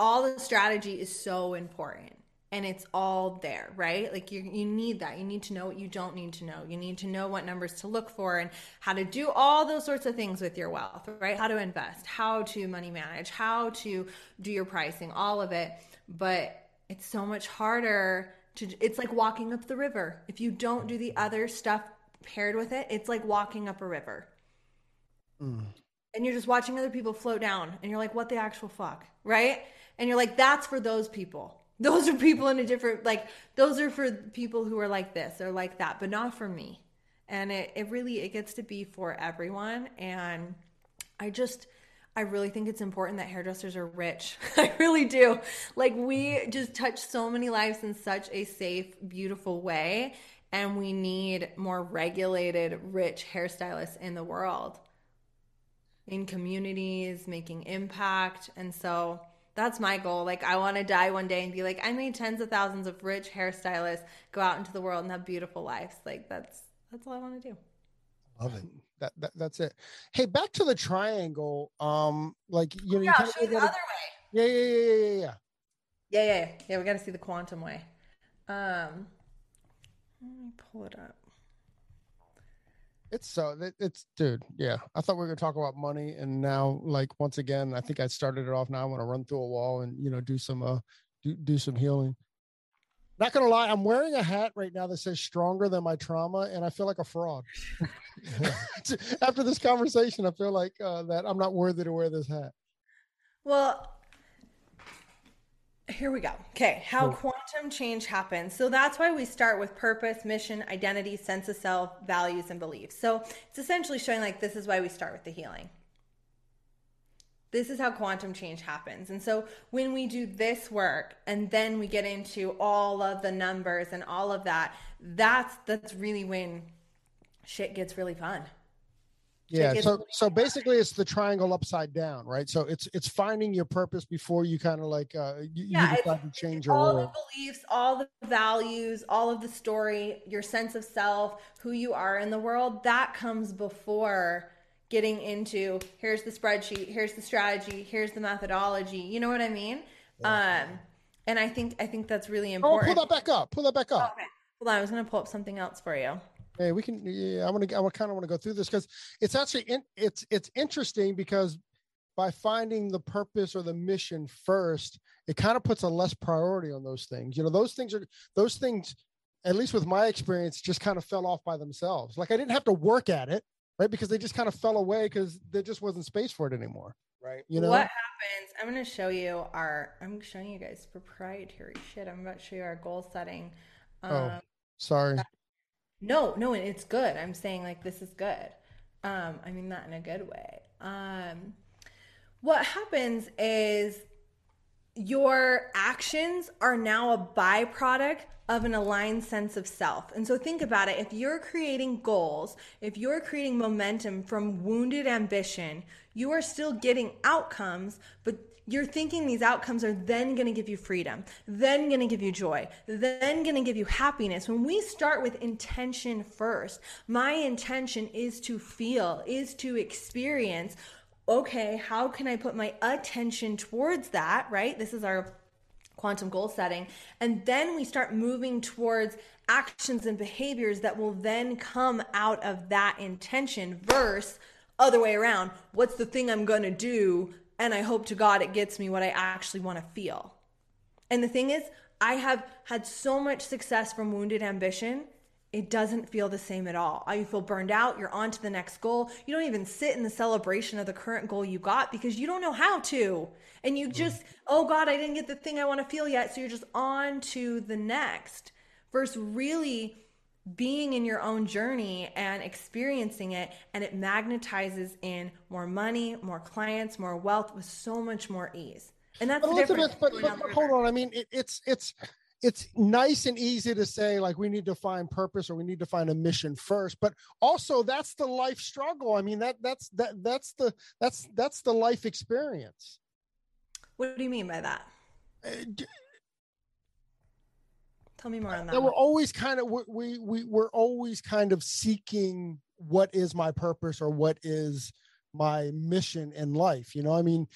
all the strategy is so important and it's all there, right? Like you you need that. You need to know what you don't need to know. You need to know what numbers to look for and how to do all those sorts of things with your wealth, right? How to invest, how to money manage, how to do your pricing, all of it. But it's so much harder to it's like walking up the river. If you don't do the other stuff paired with it, it's like walking up a river. Mm. And you're just watching other people float down and you're like what the actual fuck right? And you're like that's for those people. Those are people in a different like those are for people who are like this or like that but not for me. And it, it really it gets to be for everyone and i just i really think it's important that hairdressers are rich. I really do. Like we mm. just touch so many lives in such a safe beautiful way and we need more regulated rich hairstylists in the world in communities, making impact. And so that's my goal. Like, I want to die one day and be like, I made tens of thousands of rich hairstylists go out into the world and have beautiful lives. Like, that's that's all I want to do. Love it. That, that that's it. Hey, back to the triangle. Um, like you know, you Yeah, kinda show the other way. yeah, yeah, yeah, yeah, yeah, yeah. Yeah, yeah, yeah. yeah we got to see the quantum way. Um, let me pull it up. It's so it's dude. Yeah, I thought we were gonna talk about money, and now like once again, I think I started it off. Now I want to run through a wall and you know do some uh do do some healing. Not gonna lie, I'm wearing a hat right now that says "stronger than my trauma," and I feel like a fraud. After this conversation, I feel like uh, that I'm not worthy to wear this hat. Well, here we go. Okay, how quantum change happens. So that's why we start with purpose, mission, identity, sense of self, values, and beliefs. So it's essentially showing like this is why we start with the healing. This is how quantum change happens. And so when we do this work and then we get into all of the numbers and all of that, that's that's really when shit gets really fun. Yeah. So so basically, it's the triangle upside down, right? So it's it's finding your purpose before you kind of like uh, you, Yeah, you to change your all world. the beliefs, all the values, all of the story, your sense of self, who you are in the world, that comes before getting into here's the spreadsheet, here's the strategy, here's the methodology. You know what I mean? Um, and I think I think that's really Oh, important. pull that back up. Pull that back up. Okay. Hold on, I was gonna pull up something else for you. Hey, we can. Yeah, I want to. I kind of want to go through this because it's actually in, it's it's interesting because by finding the purpose or the mission first, it kind of puts a less priority on those things. You know, those things are those things. At least with my experience, just kind of fell off by themselves. Like I didn't have to work at it, right? Because they just kind of fell away because there just wasn't space for it anymore, right? You know. what happens? I'm gonna show you our. I'm showing you guys proprietary shit. I'm about to show you our goal setting. Um, Oh. Sorry. No, no, it's good. I'm saying like this is good. Um, I mean that in a good way. Um, what happens is your actions are now a byproduct of an aligned sense of self. And so think about it. If you're creating goals, if you're creating momentum from wounded ambition, you are still getting outcomes, but you're thinking these outcomes are then going to give you freedom, then going to give you joy, then going to give you happiness. When we start with intention first, my intention is to feel, is to experience okay, how can I put my attention towards that, right? This is our quantum goal setting. And then we start moving towards actions and behaviors that will then come out of that intention versus other way around. What's the thing I'm going to do? And I hope to God it gets me what I actually want to feel. And the thing is, I have had so much success from wounded ambition it doesn't feel the same at all. You feel burned out, you're on to the next goal. You don't even sit in the celebration of the current goal you got because you don't know how to. And you just, mm-hmm. oh God, I didn't get the thing I want to feel yet. So you're just on to the next versus really being in your own journey and experiencing it. And it magnetizes in more money, more clients, more wealth with so much more ease. And that's But. Elizabeth, but, but, but hold on. I mean, it, it's it's it's nice and easy to say like we need to find purpose or we need to find a mission first, but also that's the life struggle. I mean that that's that that's the that's that's the life experience. What do you mean by that? Uh, Tell me more on that. that we're always kind of we we we we're always kind of seeking what is my purpose or what is my mission in life. You know, I mean,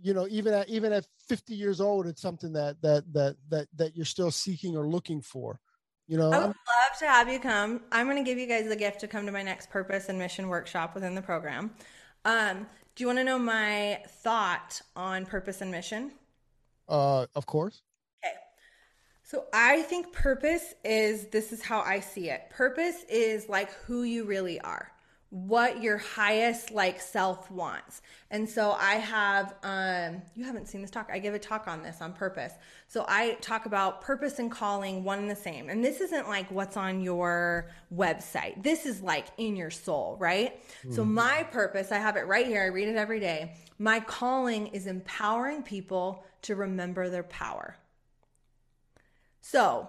you know, even at even at 50 years old, it's something that that that that that you're still seeking or looking for. You know, I would love to have you come. I'm going to give you guys the gift to come to my next purpose and mission workshop within the program. Um, do you want to know my thought on purpose and mission? uh, of course. So I think purpose is this is how I see it. Purpose is like who you really are. What your highest like self wants. And so I have um you haven't seen this talk. I give a talk on this on purpose. So I talk about purpose and calling one and the same. And this isn't like what's on your website. This is like in your soul, right? So my purpose, I have it right here. I read it every day. My calling is empowering people to remember their power. So,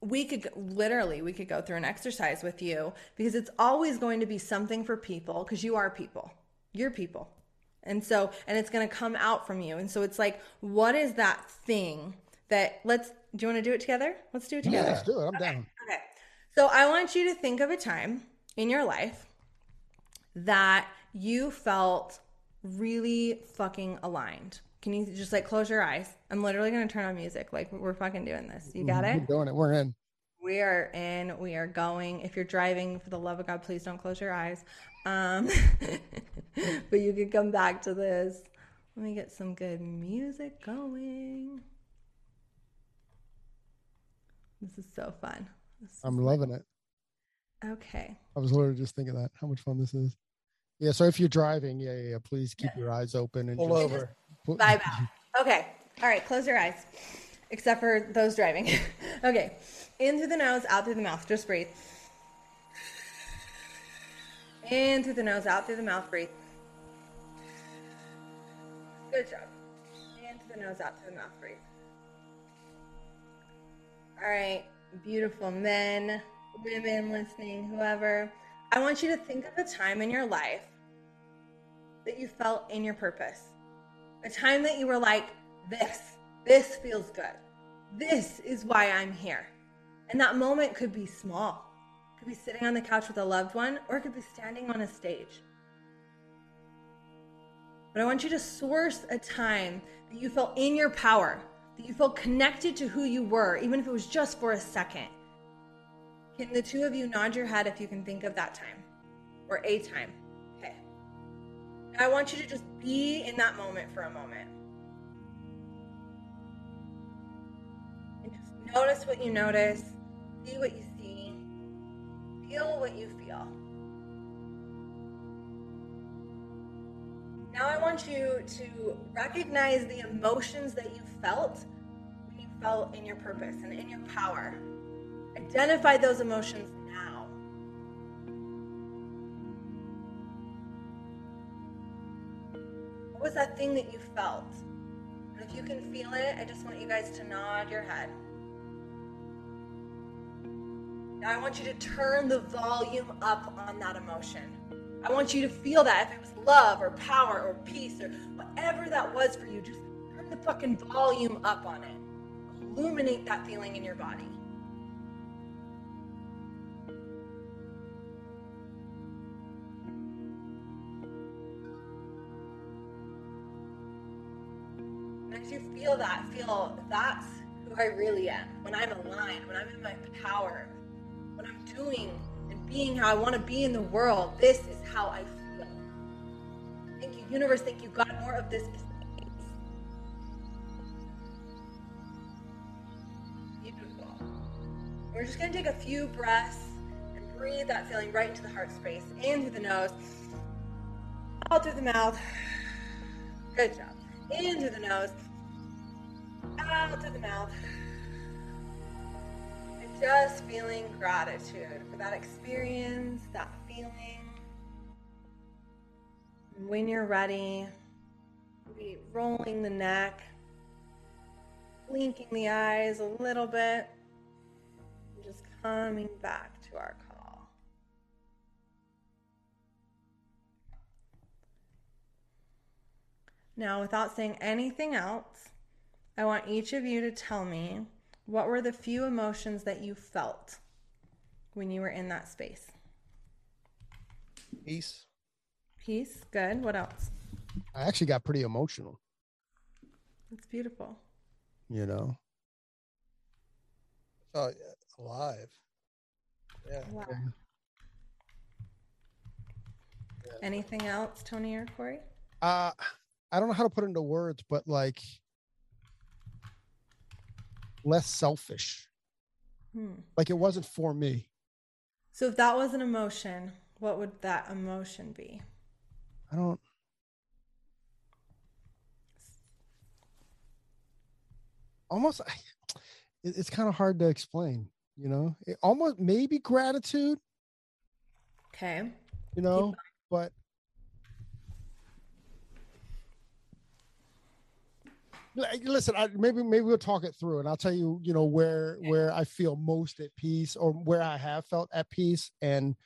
we could literally we could go through an exercise with you because it's always going to be something for people because you are people. You're people. And so and it's going to come out from you. And so it's like what is that thing that let's do you want to do it together? Let's do it together. Yeah, let's do it. I'm down. Okay. So I want you to think of a time in your life that you felt really fucking aligned. Can you just like close your eyes? I'm literally going to turn on music. Like we're fucking doing this. You got it? We're doing it. We're in. We are in. We are going. If you're driving, for the love of God, please don't close your eyes. Um, but you can come back to this. Let me get some good music going. This is so fun. Is I'm loving it. okay. I was literally just thinking that how much fun this is. Yeah. So if you're driving, yeah, yeah, yeah please keep your eyes open and Pull just- over. Out. Okay. All right. Close your eyes, except for those driving. okay. In through the nose, out through the mouth. Just breathe. In through the nose, out through the mouth. Breathe. Good job. In through the nose, out through the mouth. Breathe. All right. Beautiful men, women listening, whoever. I want you to think of a time in your life that you felt in your purpose. A time that you were like, this, this feels good. This is why I'm here. And that moment could be small. It could be sitting on the couch with a loved one, or it could be standing on a stage. But I want you to source a time that you felt in your power, that you felt connected to who you were, even if it was just for a second. Can the two of you nod your head if you can think of that time or a time? I want you to just be in that moment for a moment. And just notice what you notice, see what you see, feel what you feel. Now I want you to recognize the emotions that you felt when you felt in your purpose and in your power. Identify those emotions was that thing that you felt? And if you can feel it, I just want you guys to nod your head. Now I want you to turn the volume up on that emotion. I want you to feel that if it was love or power or peace or whatever that was for you, just turn the fucking volume up on it. Illuminate that feeling in your body. Feel that, feel that's who I really am. When I'm aligned, when I'm in my power, when I'm doing and being how I want to be in the world, this is how I feel. Thank you, universe. Thank you, God. More of this. We're just going to take a few breaths and breathe that feeling right into the heart space in through the nose, out through the mouth. Good job. In through the nose, out through the mouth. And just feeling gratitude for that experience, that feeling. When you're ready, be rolling the neck, blinking the eyes a little bit, and just coming back to our call. Now, without saying anything else, I want each of you to tell me what were the few emotions that you felt when you were in that space? Peace. Peace. Good. What else? I actually got pretty emotional, It's beautiful. you know. Oh, yeah, alive. Yeah. Wow. Anything else, Tony or Corey? Uh I don't know how to put it into words, but like less selfish. Hmm. Like it wasn't for me. So, if that was an emotion, what would that emotion be? I don't almost it's kind of hard to explain, you know. It almost maybe gratitude, Okay. you know, but listen I, maybe maybe we'll talk it through and i'll tell you you know where where i feel most at peace or where i have felt at peace and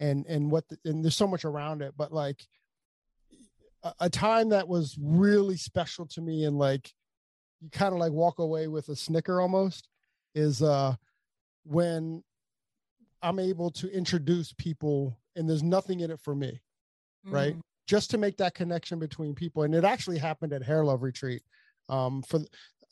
and and what the, and there's so much around it but like a, a time that was really special to me and like you kind of like walk away with a snicker almost is uh when i'm able to introduce people and there's nothing in it for me right? Mm. just to make that connection between people and it actually happened at hair love retreat um for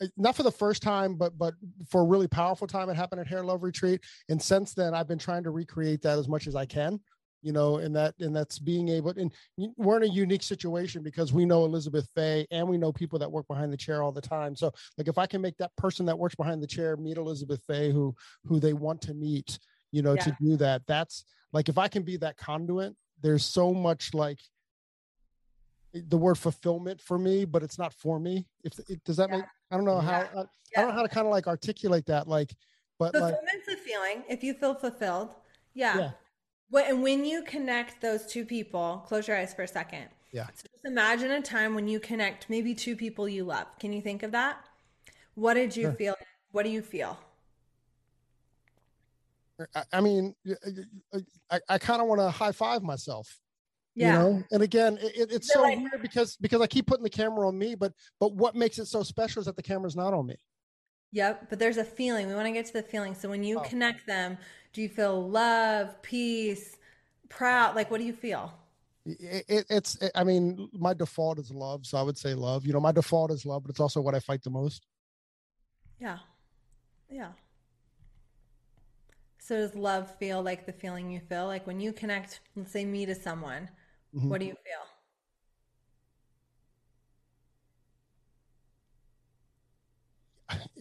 uh, not for the first time but but for a really powerful time it happened at hair love retreat. And since then i've been trying to recreate that as much as i can you know and that and that's being able and we're in a unique situation because we know elizabeth faye and we know people that work behind the chair all the time. So like if i can make that person that works behind the chair meet elizabeth faye who who they want to meet you know to do that that's like if i can be that conduit there's so much like the word fulfillment for me but it's not for me if it, does that Yeah. make i don't know how Yeah. I, I don't know how to kind of like articulate that like but like Fulfillment's a feeling. If you feel fulfilled, yeah. When, and when you connect those two people, close your eyes for a second. Yeah. So just imagine a time when you connect maybe two people you love. Can you think of that? What did you Sure. feel? What do you feel? I, mean, I mean, I, I kind of want to high five myself, Yeah. you know. And again, it, it- it's so like- weird because because I keep putting the camera on me, but but what makes it so special is that the camera's not on me. Yep. But there's a feeling. We want to get to the feeling. So when you Oh. connect them, do you feel love, peace, proud? Like, what do you feel? It, it, it's. I mean, my default is love, so I would say love. You know, my default is love, but it's also what I fight the most. Yeah. Yeah. So does love feel like the feeling you feel? Like when you connect, let's say me to someone, Mhm. what do you feel?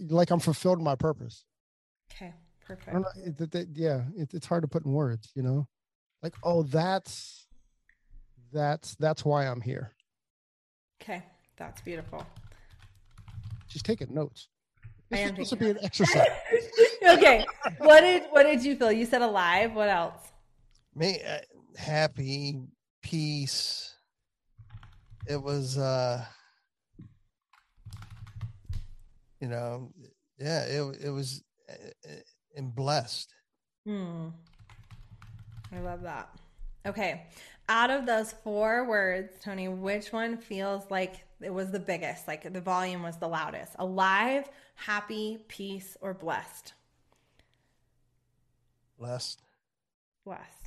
Like I'm fulfilled in my purpose. Okay, I perfect. don't know. It, it- it- yeah, it, it's hard to put in words. You know, like oh, that's that's that's why I'm here. Okay, that's beautiful. She's taking notes. This is supposed to be an exercise. okay, what did what did you feel? You said alive. What else? Me uh, happy, peace. It was uh you know, yeah, it it was uh, and blessed. Hmm. I love that. Okay. Out of those four words, Tony, which one feels like it was the biggest? Like the volume was the loudest? Alive, happy, peace, or blessed? Blessed. Blessed.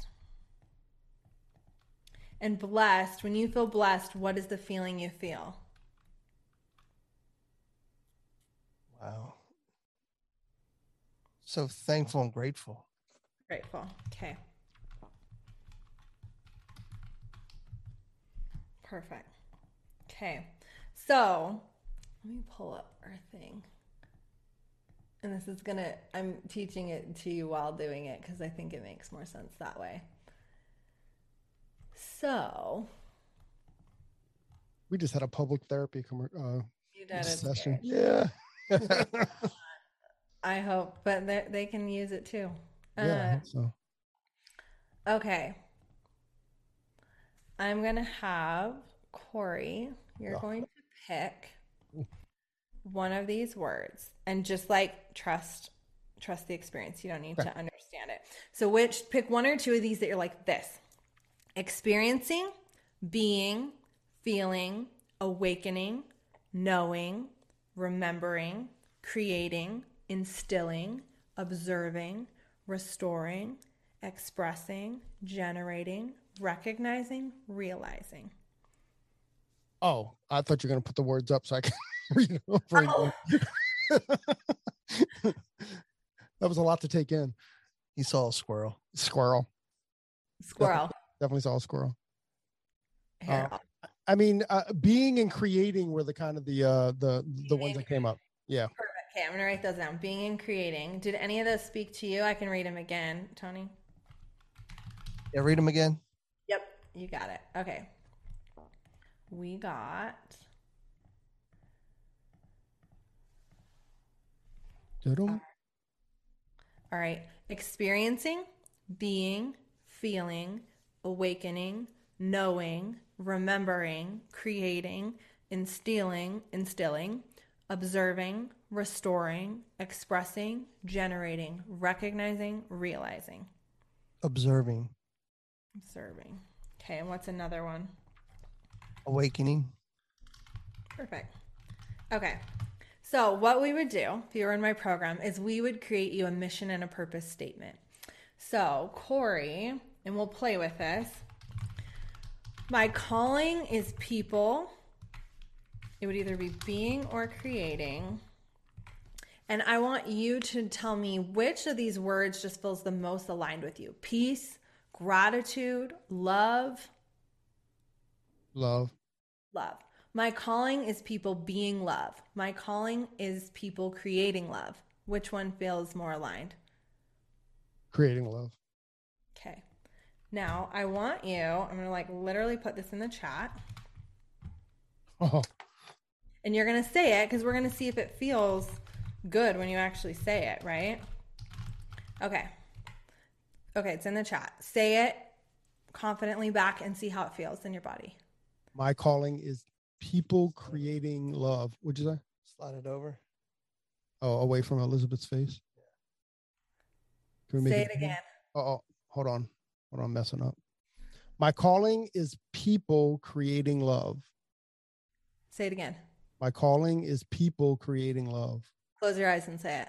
And blessed, when you feel blessed, what is the feeling you feel? Wow. So thankful and grateful. Grateful. Okay. Perfect. Okay. So let me pull up our thing. And this is going to, I'm teaching it to you while doing it because I think it makes more sense that way. So We just had a public therapy commer- uh, you did it. session. Yeah. I hope, but they they can use it too. yeah. Uh, so Okay. I'm going to have Corey, you're Yeah. going to pick one of these words and just like trust trust the experience. You don't need Okay. to understand it. So which pick one or two of these that you're like this. Experiencing, being, feeling, awakening, knowing, remembering, creating, instilling, observing, restoring, expressing, generating, recognizing, realizing. Oh, I thought you were gonna put the words up so I can read over Oh. that was a lot to take in. He saw a squirrel. Squirrel. Squirrel. Definitely saw a squirrel. Here, Uh, I mean, uh, being and creating were the kind of the uh the the ones that came up. Yeah. Perfect. Okay, I'm gonna write those down. Being and creating. Did any of those speak to you? I can read them again, Tony. Yeah, read them again. Yep, you got it. Okay. We got Doo-dum. all right. Experiencing, being, feeling, awakening, knowing, remembering, creating, instilling, instilling, observing, restoring, expressing, generating, recognizing, realizing. Observing. Observing. Okay, and what's another one? Awakening. Perfect. Okay. So, what we would do if you were in my program is we would create you a mission and a purpose statement. So, Corey, and we'll play with this. My calling is people. It would either be being or creating. And I want you to tell me which of these words just feels the most aligned with you peace, gratitude, love, Love. love. My calling is people being love. My calling is people creating love. Which one feels more aligned? Creating love. Okay. Now, I want you, I'm going to like literally put this in the chat Oh, and you're going to say it because we're going to see if it feels good when you actually say it, right? Okay. Okay, it's in the chat. Say it confidently back and see how it feels in your body. my calling is people creating love. Would you say? Slide it over. Oh, away from Elizabeth's face. Can we make Say it again. Oh, oh, hold on. On, I'm messing up. My calling is people creating love. Say it again. My calling is people creating love. Close your eyes and say it.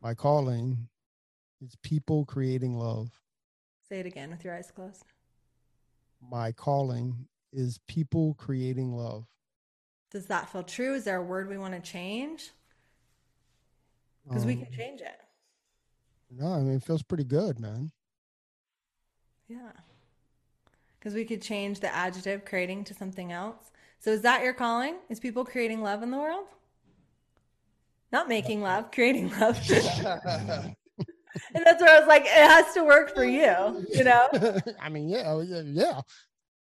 My calling is people creating love. Say it again with your eyes closed. my calling is people creating love. Does that feel true? Is there a word we want to change? Because um, we can um, change it. No, I mean, it feels pretty good, man. Yeah. Because we could change the adjective creating to something else. So is that your calling? Is people creating love in the world? Not making love, creating love. and that's where I was like, it has to work for you, you know? I mean, yeah, oh, yeah, yeah.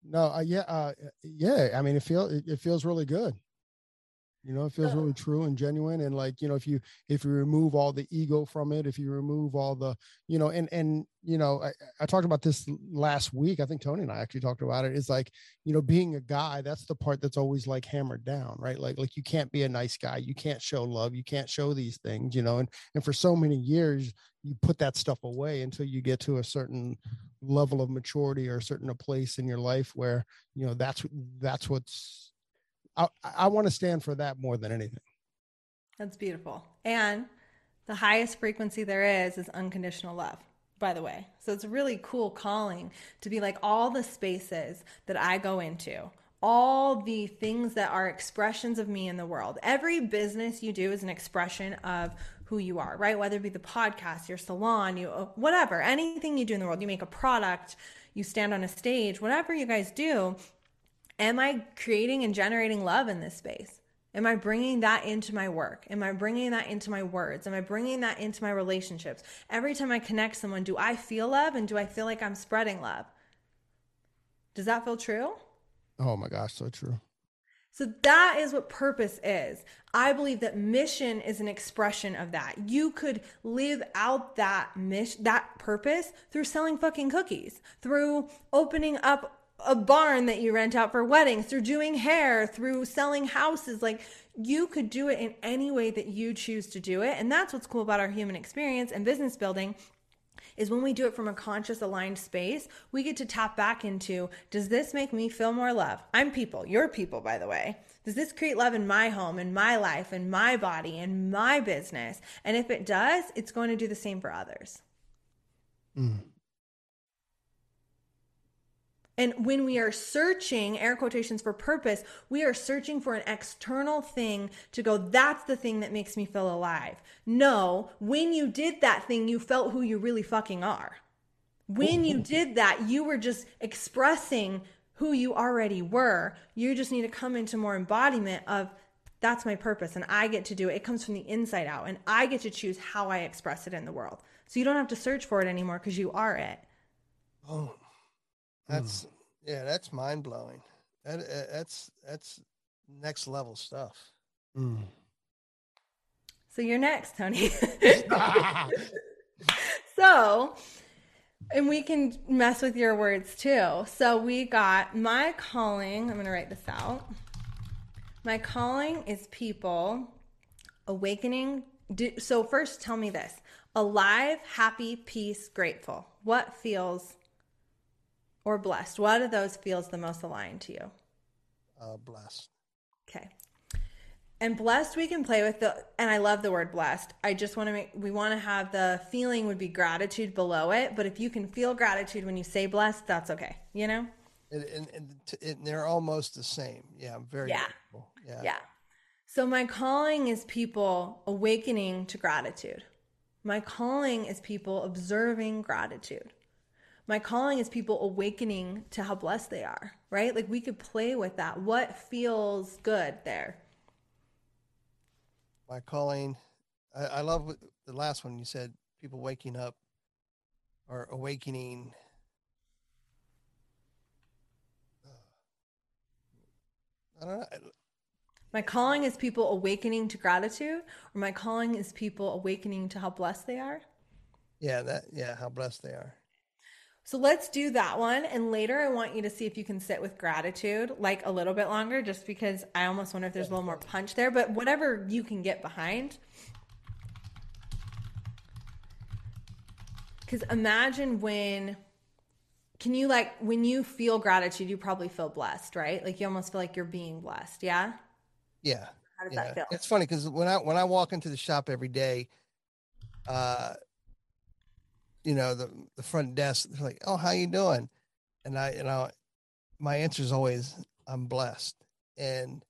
No, uh, yeah, uh, yeah. I mean, it feels it, it feels really good you know it feels really true and genuine and like you know if you if you remove all the ego from it if you remove all the you know and and you know I, I talked about this last week i think tony and i actually talked about it it's like you know being a guy that's the part that's always like hammered down right? Like like you can't be a nice guy you can't show love you can't show these things you know and and for so many years you put that stuff away until you get to a certain level of maturity or a certain a place in your life where you know that's that's what's I, I want to stand for that more than anything. That's beautiful. And the highest frequency there is is unconditional love, by the way. So it's really cool calling to be like all the spaces that I go into, all the things that are expressions of me in the world. Every business you do is an expression of who you are, right? Whether it be the podcast, your salon, you uh, whatever, anything you do in the world, you make a product, you stand on a stage, whatever you guys do, Am I creating and generating love in this space? Am I bringing that into my work? Am I bringing that into my words? Am I bringing that into my relationships? Every time I connect someone, do I feel love and do I feel like I'm spreading love? Does that feel true? Oh my gosh, so true. So that is what purpose is. I believe that mission is an expression of that. You could live out that mission, that purpose through selling fucking cookies, through opening up a barn that you rent out for weddings, through doing hair, through selling houses. Like you could do it in any way that you choose to do it. And that's what's cool about our human experience and business building is when we do it from a conscious aligned space, we get to tap back into does this make me feel more love? I'm people, you're people, by the way. Does this create love in my home, in my life, in my body, in my business? And if it does, it's going to do the same for others. Mm. And when we are searching, air quotations for purpose, we are searching for an external thing to go, that's the thing that makes me feel alive. No, when you did that thing, you felt who you really fucking are. When you did that, you were just expressing who you already were. You just need to come into more embodiment of that's my purpose and I get to do it. It comes from the inside out and I get to choose how I express it in the world. So you don't have to search for it anymore because you are it. Oh, that's mm. yeah, that's mind blowing. That uh, that's that's next level stuff. Mm. So you're next, Tony. so, and we can mess with your words too. So we got my calling. I'm going to write this out. My calling is people awakening. So first, tell me this: alive, happy, peace, grateful. What feels or blessed? What of those feels the most aligned to you? Uh, blessed. Okay. And blessed, we can play with the, and I love the word blessed. I just want to make, we want to have the feeling would be gratitude below it. But if you can feel gratitude when you say blessed, that's okay. You know? And, and, and, and they're almost the same. Yeah. I'm very yeah. Grateful. Yeah. Yeah. So my calling is people awakening to gratitude. My calling is people observing gratitude my calling is people awakening to how blessed they are, right? Like we could play with that. What feels good there? My calling, I, I love the last one you said people waking up or awakening. I don't know. My calling is people awakening to gratitude, or my calling is people awakening to how blessed they are. Yeah, that yeah, how blessed they are. So let's do that one. And later, I want you to see if you can sit with gratitude like a little bit longer, just because I almost wonder if there's a little more punch there, but whatever you can get behind. Because imagine when, can you like, when you feel gratitude, you probably feel blessed, right? Like you almost feel like you're being blessed. Yeah. Yeah. How does yeah. that feel? It's funny because when I, when I walk into the shop every day, uh, you know the the front desk they're like oh how you doing and i you know my answer is always I'm blessed. And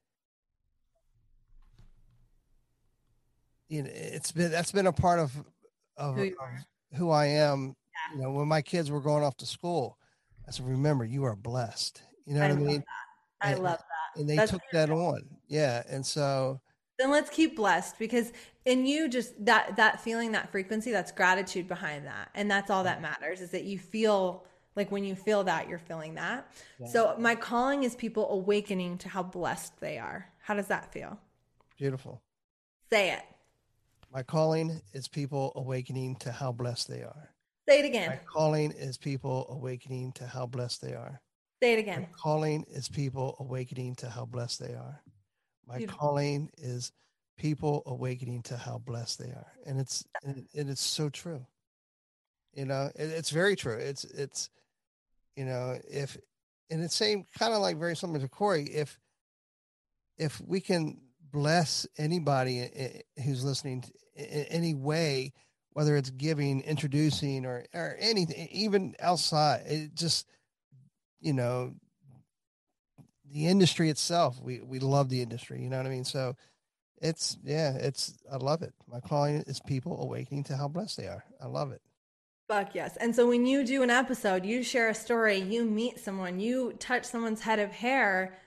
you know, it's been that's been a part of of, Who who, who I am. You know, when my kids were going off to school, I said, "Remember, you are blessed." You know I what I mean? I And- love that. And they That's took that on, yeah. And so, Then let's keep blessed because in you just that that feeling that frequency that's gratitude behind that and that's all that matters is that you feel like when you feel that you're feeling that. So my calling is people awakening to how blessed they are. How does that feel? beautiful. Say it. My calling is people awakening to how blessed they are. Say it again. My calling is people awakening to how blessed they are. Say it again. My calling is people awakening to how blessed they are. My Beautiful. calling is people awakening to how blessed they are, and it's and, and it's so true. You know, it, it's very true. It's it's you know if and it's same kind of like very similar to Corey. If if we can bless anybody i- i- who's listening in any way, whether it's giving, introducing, or or anything, even outside, it just you know the industry itself we we love the industry you know what i mean so it's yeah it's i love it my calling is people awakening to how blessed they are i love it Fuck yes. And so when you do an episode, you share a story, you meet someone, you touch someone's head of hair,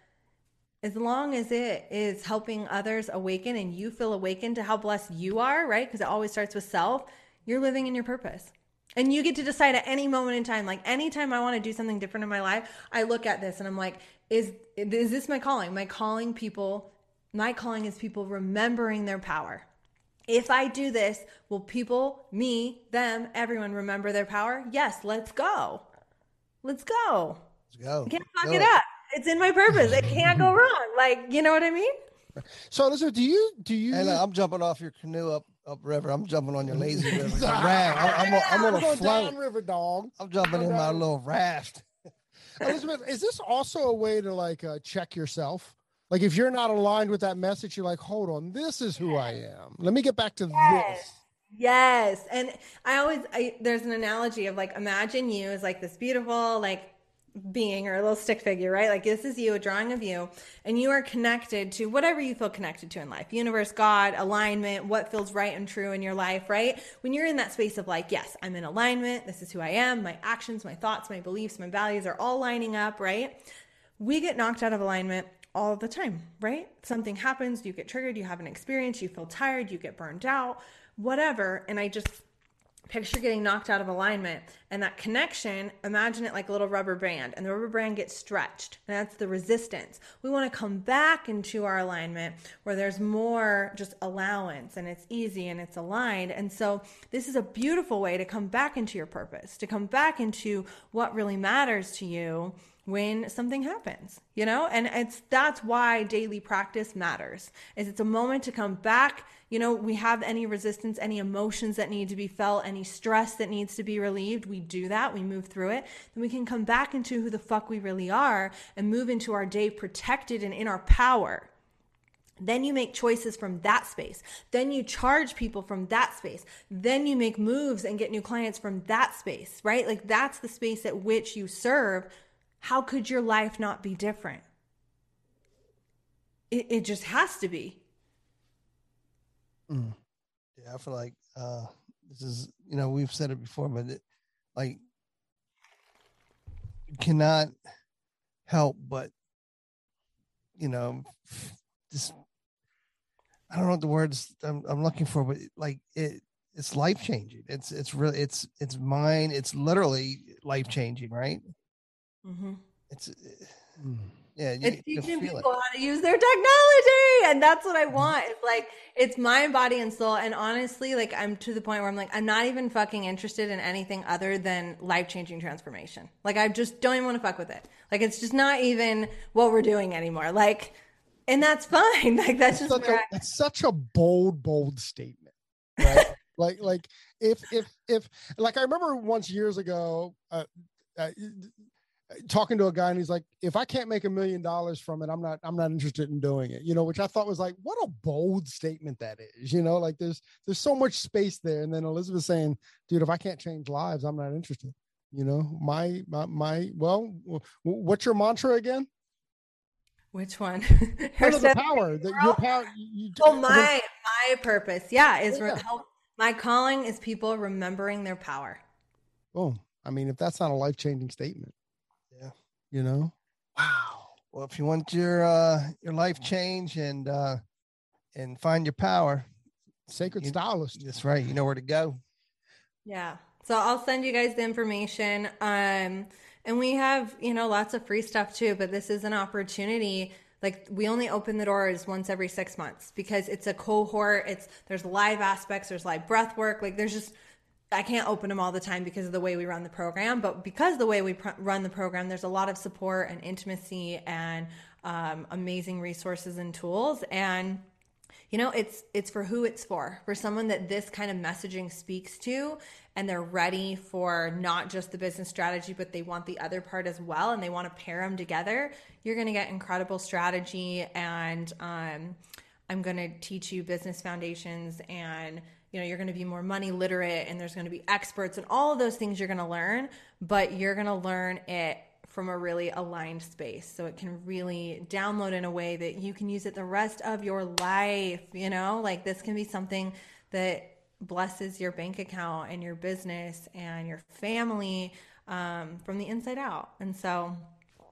as long as it is helping others awaken and you feel awakened to how blessed you are, right? Because it always starts with self, you're living in your purpose. And you get to decide at any moment in time, like anytime I want to do something different in my life, I look at this and I'm like, is is this my calling? My calling people, my calling is people remembering their power. If I do this, will people, me, them, everyone remember their power? Yes, let's go. Let's go. let's go I can't fuck Do it up. It's in my purpose. It can't go wrong. Like, you know what I mean? So, Elizabeth, do you do you? and i'm jumping off your canoe up up river i'm jumping on your lazy river It's a raft. I- i'm, on- I'm on a float down river dog. i'm jumping in my little raft Elizabeth, is this also a way to like uh, check yourself? Like, if you're not aligned with that message, you're like, hold on, this is who I am. Let me get back to this. Yes. And I always, I, there's an analogy of like, imagine you as like this beautiful, like, being or a little stick figure, right? Like this is you, a drawing of you, and you are connected to whatever you feel connected to in life universe, God, alignment, what feels right and true in your life, right? When you're in that space of like, yes, I'm in alignment, this is who I am, my actions, my thoughts, my beliefs, my values are all lining up, right? We get knocked out of alignment all the time, right? Something happens, you get triggered, you have an experience, you feel tired, you get burned out, whatever. And I just picture getting knocked out of alignment and that connection imagine it like a little rubber band and the rubber band gets stretched. And that's the resistance. We want to come back into our alignment where there's more just allowance and it's easy and it's aligned. And so this is a beautiful way to come back into your purpose to come back into what really matters to you when something happens you know? And it's that's why daily practice matters is it's a moment to come back you know we have any resistance any emotions that need to be felt any stress that needs to be relieved we do that we move through it then we can come back into who the fuck we really are and move into our day protected and in our power then you make choices from that space. Then you charge people from that space. Then you make moves and get new clients from that space, right? Like that's the space at which you serve. How could your life not be different? It, it just has to be. Yeah i feel like uh this is you know we've said it before but it, like you cannot help but you know just i don't know what the words i'm, I'm looking for but like it it's life changing it's it's really it's it's mine it's literally life changing right Mm-hmm. it's Mm. Yeah you, It's teaching people it how to use their technology. And that's what I want. It's like, it's mind, body, and soul. And honestly, like, I'm to the point where I'm like, I'm not even fucking interested in anything other than life changing transformation. Like, I just don't even want to fuck with it. Like, it's just not even what we're doing anymore. Like, and that's fine. Like, that's just such where a, I, it's such a bold, bold statement, right? like, like if if if like I remember once years ago, uh, uh, talking to a guy, and he's like, "If I can't make a million dollars from it, I'm not I'm not interested in doing it." You know, which I thought was like, what a bold statement that is. You know, like there's there's so much space there, and then Elizabeth saying, "Dude, if I can't change lives, I'm not interested." You know, my my, my well, what's your mantra again? Which one? Her the power that your power. You, oh, my my purpose, yeah, is yeah. help. My calling is people remembering their power. Oh, I mean, if that's not a life changing statement, you know. Wow. Well, if you want your uh your life change and uh and find your power, sacred you, stylist. That's right. You know where to go. Yeah. So I'll send you guys the information. Um, and we have, you know, lots of free stuff too, but this is an opportunity. Like we only open the doors once every six months because it's a cohort. It's there's live aspects, there's live breath work. Like there's just I can't open them all the time because of the way we run the program, but because the way we pr- run the program, there's a lot of support and intimacy and um, amazing resources and tools. And you know it's it's for who it's for for someone that this kind of messaging speaks to and they're ready for not just the business strategy but they want the other part as well and they want to pair them together you're going to get incredible strategy and um, i'm going to teach you business foundations and you know you're going to be more money literate and there's going to be experts and all of those things you're going to learn but you're going to learn it from a really aligned space. So it can really download in a way that you can use it the rest of your life. You know, like this can be something that blesses your bank account and your business and your family um, from the inside out. And so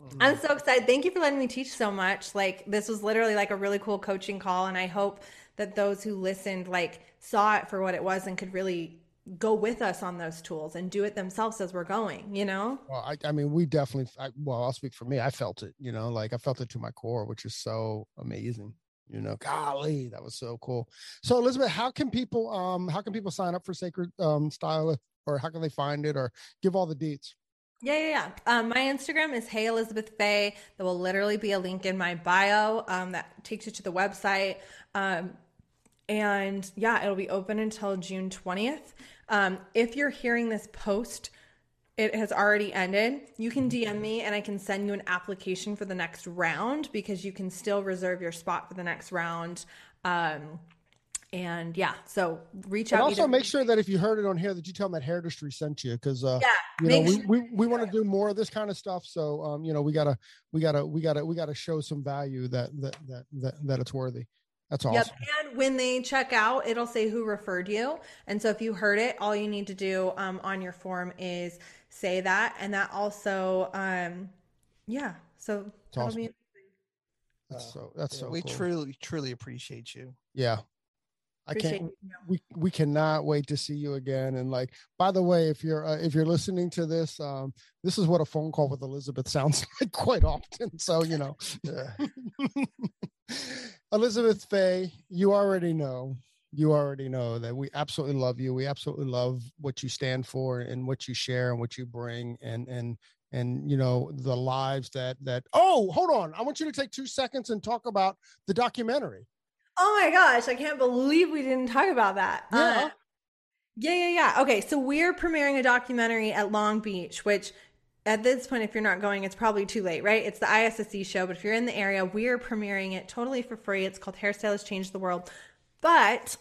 mm-hmm. I'm so excited. Thank you for letting me teach so much. Like this was literally like a really cool coaching call. And I hope that those who listened like saw it for what it was and could really go with us on those tools and do it themselves as we're going you know well i, I mean we definitely I, well i'll speak for me i felt it you know like i felt it to my core which is so amazing you know golly that was so cool so elizabeth how can people um how can people sign up for sacred um style or how can they find it or give all the deets yeah, yeah, yeah. Um, my Instagram is Hey Elizabeth Faye. There will literally be a link in my bio um, that takes you to the website. Um, and yeah, it'll be open until June 20th. Um, if you're hearing this post, it has already ended. You can DM me and I can send you an application for the next round because you can still reserve your spot for the next round. Um, and yeah, so reach and out. Also, make sure that if you heard it on here, that you tell them that Hairdustry sent you, because uh, yeah, you know, we, we, we want to do more of this kind of stuff. So, um, you know, we gotta we gotta we gotta we gotta show some value that that that that, that it's worthy. That's awesome. Yep. And when they check out, it'll say who referred you. And so if you heard it, all you need to do um, on your form is say that. And that also, um, yeah. So that's awesome. be that's so that's so we cool. truly truly appreciate you. Yeah. I can't. We we cannot wait to see you again. And like, by the way, if you're uh, if you're listening to this, um, this is what a phone call with Elizabeth sounds like quite often. So you know, Elizabeth Faye, you already know. You already know that we absolutely love you. We absolutely love what you stand for and what you share and what you bring and and and you know the lives that that. Oh, hold on! I want you to take two seconds and talk about the documentary. Oh my gosh, I can't believe we didn't talk about that. Yeah. Uh, yeah, yeah, yeah. Okay, so we're premiering a documentary at Long Beach, which at this point, if you're not going, it's probably too late, right? It's the ISSE show, but if you're in the area, we're premiering it totally for free. It's called Hairstylists Change the World. But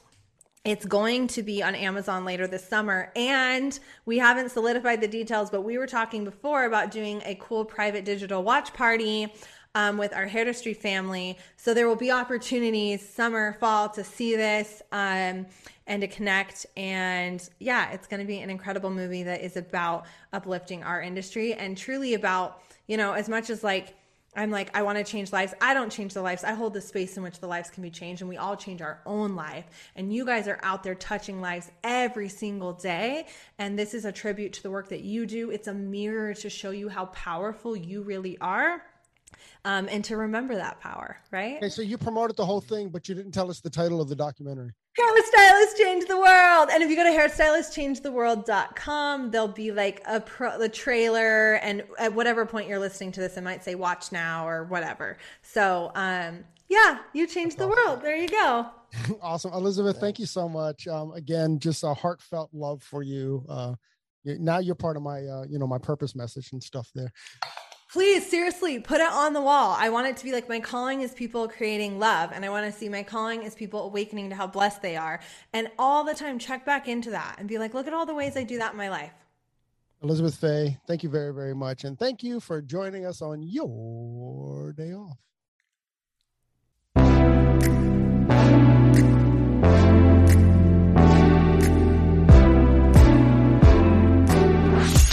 it's going to be on Amazon later this summer. And we haven't solidified the details, but we were talking before about doing a cool private digital watch party um, with our Hairdustry family. So there will be opportunities summer, fall to see this um, and to connect. And yeah, it's going to be an incredible movie that is about uplifting our industry and truly about, you know, as much as like, I'm like, I want to change lives. I don't change the lives. I hold the space in which the lives can be changed, and we all change our own life. And you guys are out there touching lives every single day. And this is a tribute to the work that you do. It's a mirror to show you how powerful you really are um, and to remember that power, right? Okay, so you promoted the whole thing, but you didn't tell us the title of the documentary. Hairstylists Change the World. And if you go to hairstylistchangetheworld.com, there'll be like a pro, the trailer. And at whatever point you're listening to this, it might say watch now or whatever. So, um, yeah, you changed That's the awesome. world. There you go. awesome. Elizabeth, thank you so much. Um, again, just a heartfelt love for you. Uh, now you're part of my, uh, you know, my purpose message and stuff there. Please, seriously, put it on the wall. I want it to be like my calling is people creating love, and I want to see my calling is people awakening to how blessed they are. And all the time, check back into that and be like, look at all the ways I do that in my life. Elizabeth Faye thank you very, very much. And thank you for joining us on your day off.